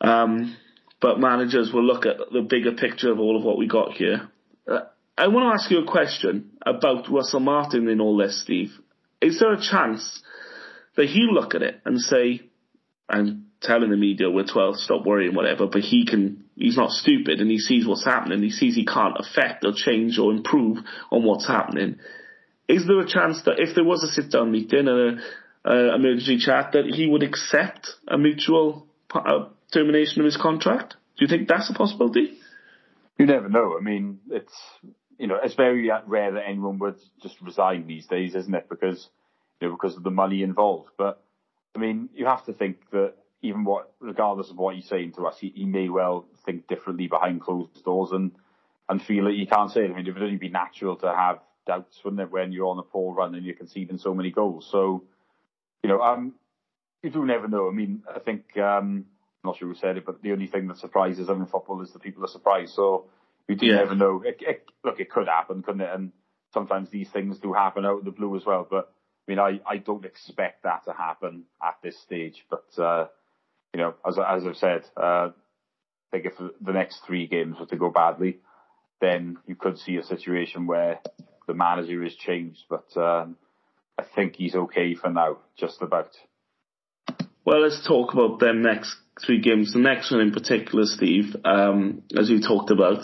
Um, but managers will look at the bigger picture of all of what we got here. Uh, I want to ask you a question about Russell Martin in all this, Steve. Is there a chance that he'll look at it and say, I'm telling the media we're 12, stop worrying, whatever, but he can, he's not stupid and he sees what's happening. He sees he can't affect or change or improve on what's happening. Is there a chance that if there was a sit down meeting and a, a emergency chat that he would accept a mutual uh, termination of his contract? Do you think that's a possibility? You never know. I mean, it's, you know, it's very rare that anyone would just resign these days, isn't it? Because, you know, because of the money involved. But, I mean, you have to think that even what, regardless of what he's saying to us, he, he may well think differently behind closed doors and and feel that he can't say it. I mean, it would only be natural to have doubts, wouldn't it, when you're on a poor run and you're conceding so many goals. So, you know, um, you do never know. I mean, I think um, I'm not sure who said it, but the only thing that surprises them in football is the people are surprised. So you do yeah. never know. It, it, look, it could happen, couldn't it? And sometimes these things do happen out of the blue as well. But I mean, I, I don't expect that to happen at this stage, but uh, you know, as as I've said, uh, I think if the next three games were to go badly, then you could see a situation where the manager is changed. But um, I think he's okay for now, just about. Well, let's talk about them next three games. The next one in particular, Steve, um, as you talked about,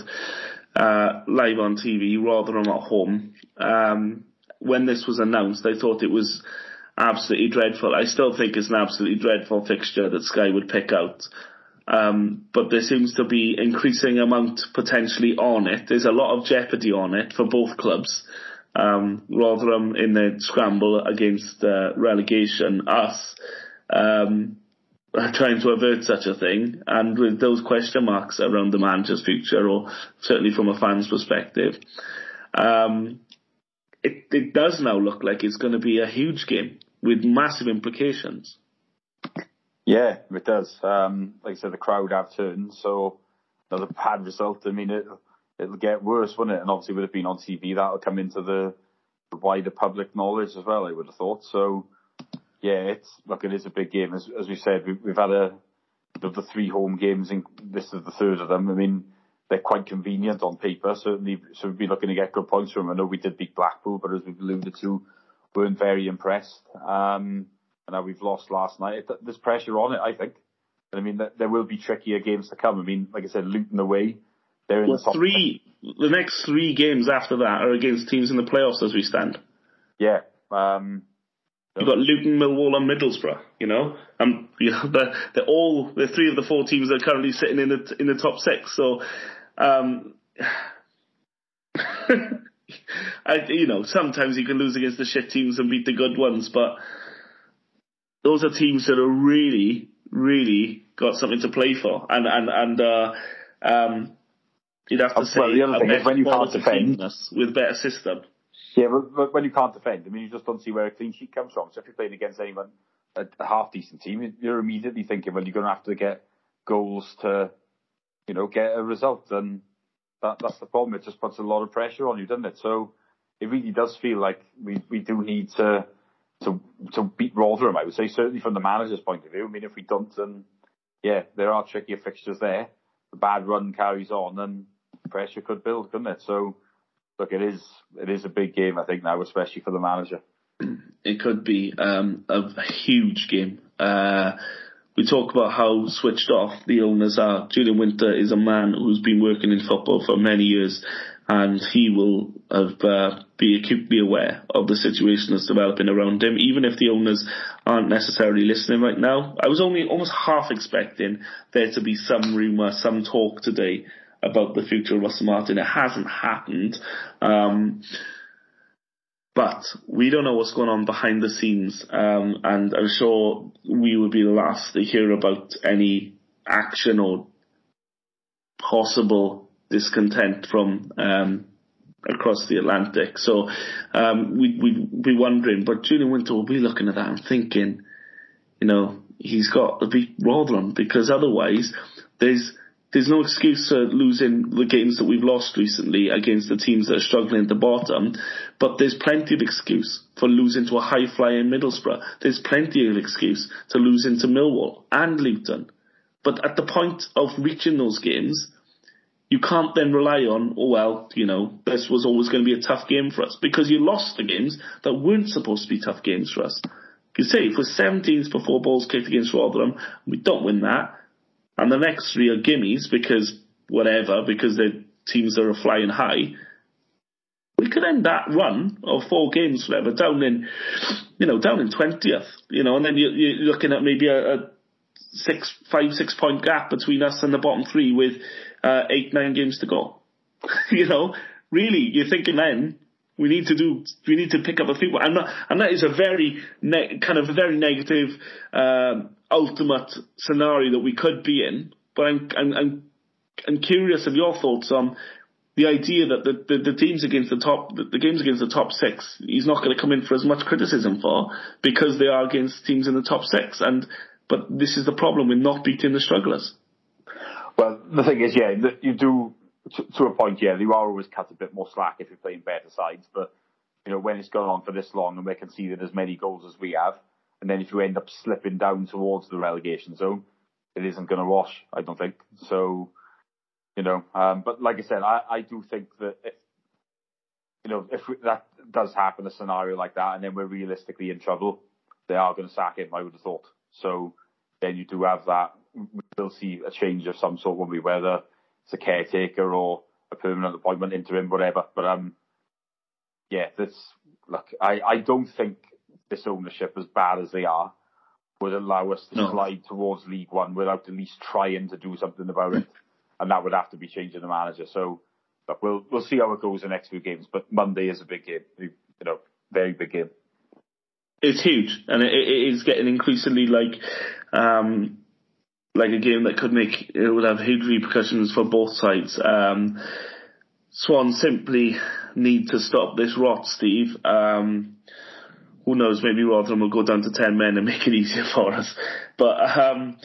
uh, live on TV, rather than at home. Um, when this was announced, I thought it was absolutely dreadful. I still think it's an absolutely dreadful fixture that Sky would pick out. Um, but there seems to be increasing amount potentially on it. There's a lot of jeopardy on it for both clubs. Um, Rotherham in the scramble against uh, relegation, us um, *laughs* trying to avert such a thing, and with those question marks around the manager's future, or certainly from a fan's perspective, um, it, it does now look like it's going to be a huge game with massive implications. Yeah, it does. Um, like I said, the crowd have turned, so another bad result. I mean, it, it'll get worse, won't it? And obviously, with it being on TV, that'll come into the, wider public knowledge as well. I would have thought. So, yeah, it's look, it is a big game. As, as we said, we, we've had a of the three home games, and this is the third of them. I mean, they're quite convenient on paper, certainly. So we'd be looking to get good points from them. I know we did beat Blackpool, but as we've alluded to, weren't very impressed. Um, and now we've lost last night. There's pressure on it, I think. I mean, there will be trickier games to come. I mean, like I said, Luton away. They're in well, the three. The next three games after that are against teams in the playoffs as we stand. Yeah. Um, You've got Luton, Millwall, and Middlesbrough. You know, um, *laughs* you know, they're, they're all the three of the four teams that are currently sitting in the in the top six. So um, *laughs* I, you know, sometimes you can lose against the shit teams and beat the good ones, but those are teams that are really, really got something to play for, and and and uh, um, you'd have to say well, the other thing is when you can't defend with better system. Yeah, but when you can't defend, I mean, you just don't see where a clean sheet comes from. So if you're playing against anyone, a, a half decent team, you're immediately thinking, well, you're going to have to get goals to you know, get a result. And that's the problem. It just puts a lot of pressure on you, doesn't it? So it really does feel like we, do need to, to, to beat Rotherham, I would say, certainly from the manager's point of view. I mean, if we don't, then yeah, there are trickier fixtures there. The bad run carries on and pressure could build, couldn't it? So, look, it is, it is a big game, I think now, especially for the manager. *clears throat* It could be, um, a huge game. We talk about how switched off the owners are. Julian Winter is a man who's been working in football for many years, and he will have, uh, be acutely aware of the situation that's developing around him, even if the owners aren't necessarily listening right now. I was only almost half expecting there to be some rumour, some talk today about the future of Russell Martin. It hasn't happened. Um, but we don't know what's going on behind the scenes, um, and I'm sure we will be the last to hear about any action or possible discontent from um, across the Atlantic. So um, we we be wondering, but Julian Winter will be looking at that and thinking, you know, he's got to beat Rotherham because otherwise there's there's no excuse for losing the games that we've lost recently against the teams that are struggling at the bottom, but there's plenty of excuse for losing to a high flying Middlesbrough. There's plenty of excuse to losing to Millwall and Luton. But at the point of reaching those games, you can't then rely on, oh well, you know, this was always going to be a tough game for us because you lost the games that weren't supposed to be tough games for us. You say if we're 17th before balls kicked against Rotherham, we don't win that, and the next three are gimmies because whatever, because the teams that are flying high. We could end that run of four games, whatever, down in, you know, down in twentieth, you know, and then you're, you're looking at maybe a, a six, five, six point gap between us and the bottom three with uh, eight, nine games to go. *laughs* you know, really, you're thinking then we need to do, we need to pick up a few, and that, and that is a very ne- kind of a very negative um, ultimate scenario that we could be in. But I'm, I'm, I'm, I'm curious of your thoughts on the idea that the, the, the teams against the top, the, the games against the top six, he's not going to come in for as much criticism for because they are against teams in the top six. And but this is the problem with not beating the strugglers. Well, the thing is, yeah, you do to, to a point. Yeah, you are always cut a bit more slack if you're playing better sides, but you know, when it's gone on for this long and we're conceding as many goals as we have, and then if you end up slipping down towards the relegation zone, it isn't going to wash, I don't think. So, you know, um, but like I said, I, I do think that if, you know, if we, that does happen, a scenario like that, and then we're realistically in trouble, they are going to sack him, I would have thought. So then you do have that. We'll see a change of some sort, when we whether it's a caretaker or a permanent appointment, interim, whatever. But um, yeah, this look, I, I don't think this ownership, as bad as they are, would allow us to no. slide towards League One without at least trying to do something about it, and that would have to be changing the manager. So, look, we'll we'll see how it goes in the next few games. But Monday is a big game, you know, very big game. It's huge, and it, it is getting increasingly like. Um, like a game that could make it would have huge repercussions for both sides. Um, Swan simply need to stop this rot, Steve. Um, who knows? Maybe Rotherham will go down to ten men and make it *laughs* easier for us. But um,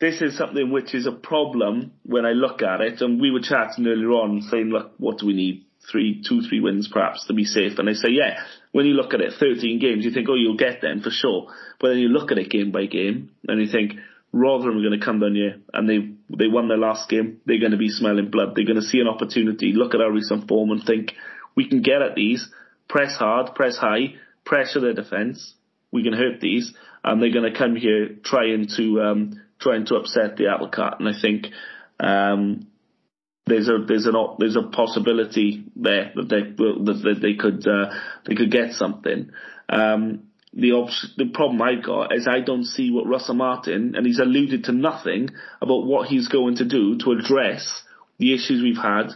this is something which is a problem when I look at it. And we were chatting earlier on, saying, "Look, what do we need? Three, two, three wins perhaps to be safe." And I say, "Yeah." When you look at it, 13 games, you think, "Oh, you'll get them for sure." But then you look at it game by game, and you think, Rotherham are going to come down here and they they won their last game. They're going to be smelling blood. They're going to see an opportunity, look at our recent form and think we can get at these, press hard, press high, pressure their defence. We can hurt these, and they're going to come here trying to um, trying to upset the apple cart. And I think um, there's a there's an there's a possibility there that they that they could uh, they could get something. Um, the op- the problem I've got is I don't see what Russell Martin and he's alluded to nothing about what he's going to do to address the issues we've had.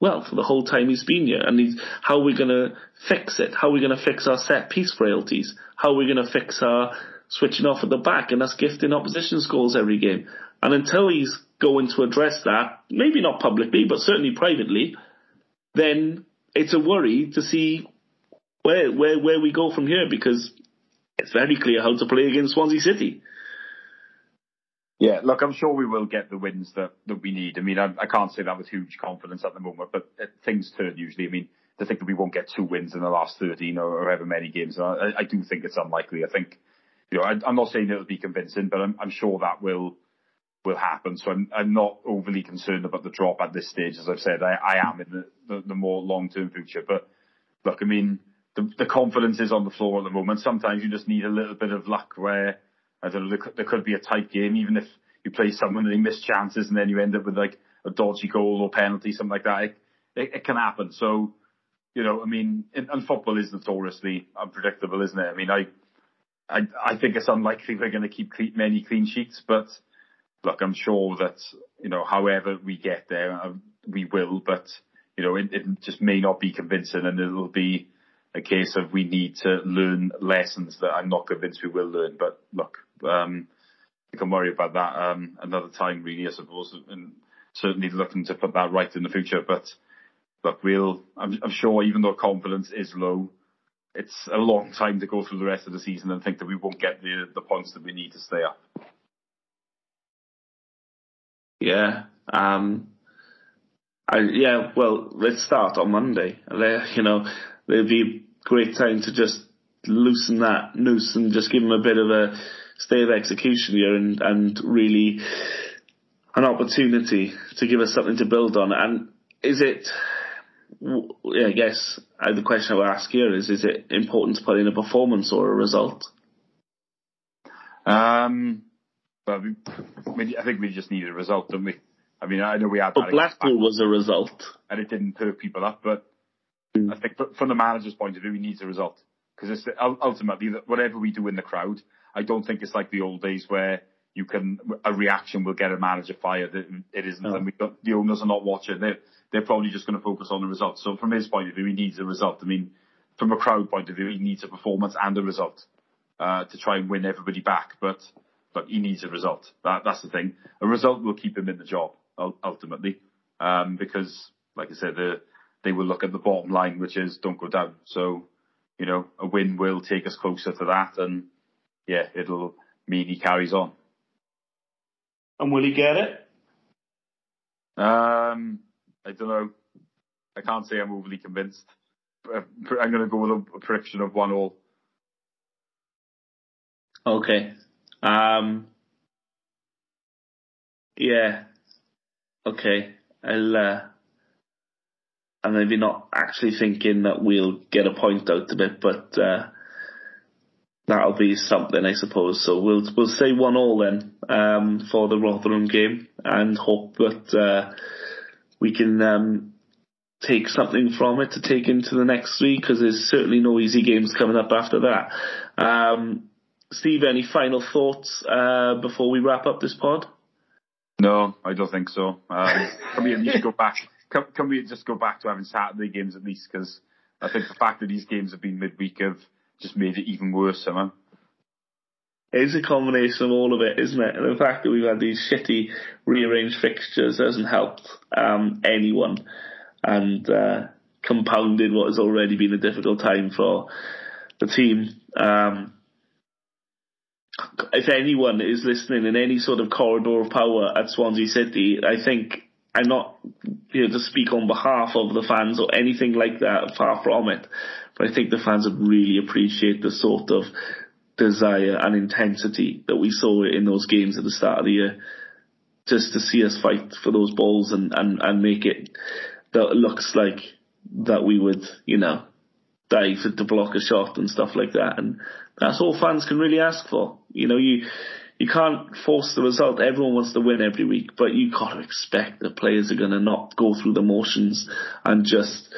Well, for the whole time he's been here, and he's, how are we going to fix it? How are we going to fix our set piece frailties? How are we going to fix our switching off at the back and us gifting opposition goals every game? And until he's going to address that, maybe not publicly, but certainly privately, then it's a worry to see where where where we go from here because it's very clear how to play against Swansea City. Yeah, look, I'm sure we will get the wins that, that we need. I mean, I, I can't say that with huge confidence at the moment, but uh, things turn usually. I mean, to think that we won't get two wins in the last 13 or, or however many games, I, I do think it's unlikely. I think, you know, I, am not saying it'll be convincing, but I'm, I'm sure that will will happen. So I'm, I'm not overly concerned about the drop at this stage. As I've said, I, I am in the, the, the more long term future. But look, I mean, the, the confidence is on the floor at the moment. Sometimes you just need a little bit of luck where, I don't know, there could, there could be a tight game, even if you play someone and they miss chances and then you end up with like a dodgy goal or penalty, something like that. It, it, it can happen. So, you know, I mean, and football is notoriously unpredictable, isn't it? I mean, I, I, I think it's unlikely we're going to keep clean, many clean sheets, but look, I'm sure that, you know, however we get there, uh, we will, but, you know, it, it just may not be convincing and it'll be, a case of we need to learn lessons that I'm not convinced we will learn. But look, um, we can worry about that um, another time, really, I suppose, and certainly looking to put that right in the future. But look, we'll. I'm, I'm sure, even though confidence is low, it's a long time to go through the rest of the season and think that we won't get the the points that we need to stay up. Yeah. Um, I, yeah, well, let's start on Monday. You know, it'd be a great time to just loosen that noose and just give them a bit of a stay of execution here and, and really an opportunity to give us something to build on. And is it, I guess uh, the question I would ask here is, is it important to put in a performance or a result? Um, well, we, I think we just needed a result, don't we? I mean, I know we had. But Blackpool was a result, and it didn't perk people up. But Mm. I think from the manager's point of view, he needs a result because ultimately whatever we do in the crowd, I don't think it's like the old days where you can a reaction will get a manager fired. It, it isn't, and we the owners are not watching. They're they're probably just going to focus on the result. So from his point of view, he needs a result. I mean, from a crowd point of view, he needs a performance and a result uh, to try and win everybody back. But but he needs a result. That that's the thing. A result will keep him in the job ultimately, um, because like I said, the they will look at the bottom line, which is don't go down. So, you know, a win will take us closer to that, and yeah, it'll mean he carries on. And will he get it? Um, I don't know. I can't say I'm overly convinced. uh, I'm going to go with a prediction of one all. Okay. Um, yeah. Okay. I'll. Uh, and maybe not actually thinking that we'll get a point out of it, but uh, that'll be something, I suppose. So we'll we'll say one all then um, for the Rotherham game, and hope that uh, we can um, take something from it to take into the next week because there's certainly no easy games coming up after that. Um, Steve, any final thoughts uh, before we wrap up this pod? No, I don't think so. Um, can we least go back? Can, can, we just go back to having Saturday games at least? Because I think the fact that these games have been midweek have just made it even worse somehow. It's a combination of all of it, isn't it? And the fact that we've had these shitty rearranged fixtures hasn't helped um, anyone and uh, compounded what has already been a difficult time for the team. Um, if anyone is listening in any sort of corridor of power at Swansea City, I think I'm not you know to speak on behalf of the fans or anything like that. Far from it, but I think the fans would really appreciate the sort of desire and intensity that we saw in those games at the start of the year. Just to see us fight for those balls and, and, and make it that looks like that we would, you know, dive to block a shot and stuff like that. And that's all fans can really ask for. You know, you you can't force the result. Everyone wants to win every week, but you got to expect that players are to not go through the motions and just,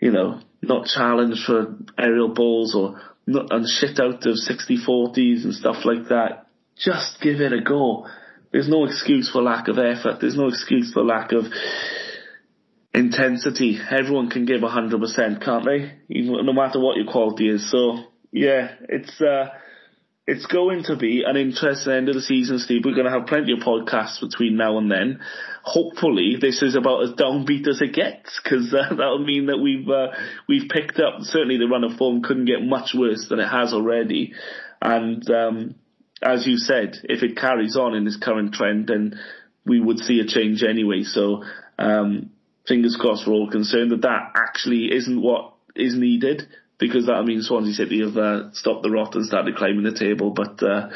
you know, not challenge for aerial balls or not, and shit out of 60-40s and stuff like that. Just give it a go. There's no excuse for lack of effort. There's no excuse for lack of intensity. Everyone can give 100%, can't they? Even, no matter what your quality is. So, yeah, it's, uh, it's going to be an interesting end of the season, Steve. We're going to have plenty of podcasts between now and then. Hopefully, this is about as downbeat as it gets, because uh, *laughs* that'll mean that we've uh, we've picked up. Certainly, the run of form couldn't get much worse than it has already. And um, as you said, if it carries on in this current trend, then we would see a change anyway. So, um, fingers crossed, we're all concerned that that actually isn't what is needed because that means Swansea City have uh, stopped the rot and started climbing the table. But uh,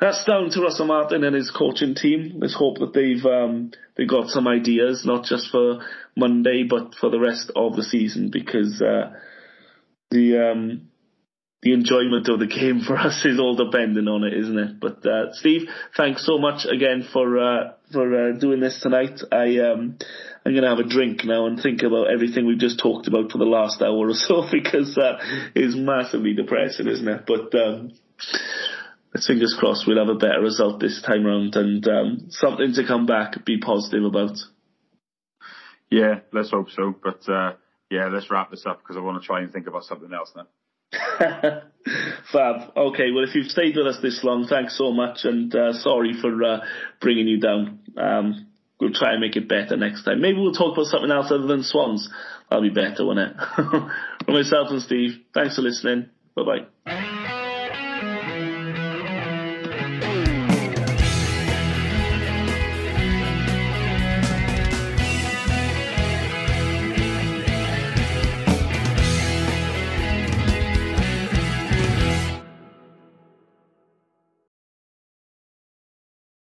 that's down to Russell Martin and his coaching team. Let's hope that they've um, they've got some ideas, not just for Monday, but for the rest of the season, because uh, the um, the enjoyment of the game for *laughs* us is all dependent on it, isn't it? But uh, Steve, thanks so much again for uh, for uh, doing this tonight. I um, I'm going to have a drink now and think about everything we've just talked about for the last hour or so *laughs* because that is massively depressing, isn't it? But um, let's fingers crossed we'll have a better result this time round and um, something to come back, be positive about. Yeah, let's hope so. But uh, yeah, let's wrap this up because I want to try and think about something else now. *laughs* Fab. Okay, well, if you've stayed with us this long, thanks so much, and uh, sorry for uh, bringing you down. Um, we'll try and make it better next time. Maybe we'll talk about something else other than swans. That'll be better, won't it? *laughs* For myself and Steve, thanks for listening. Bye bye.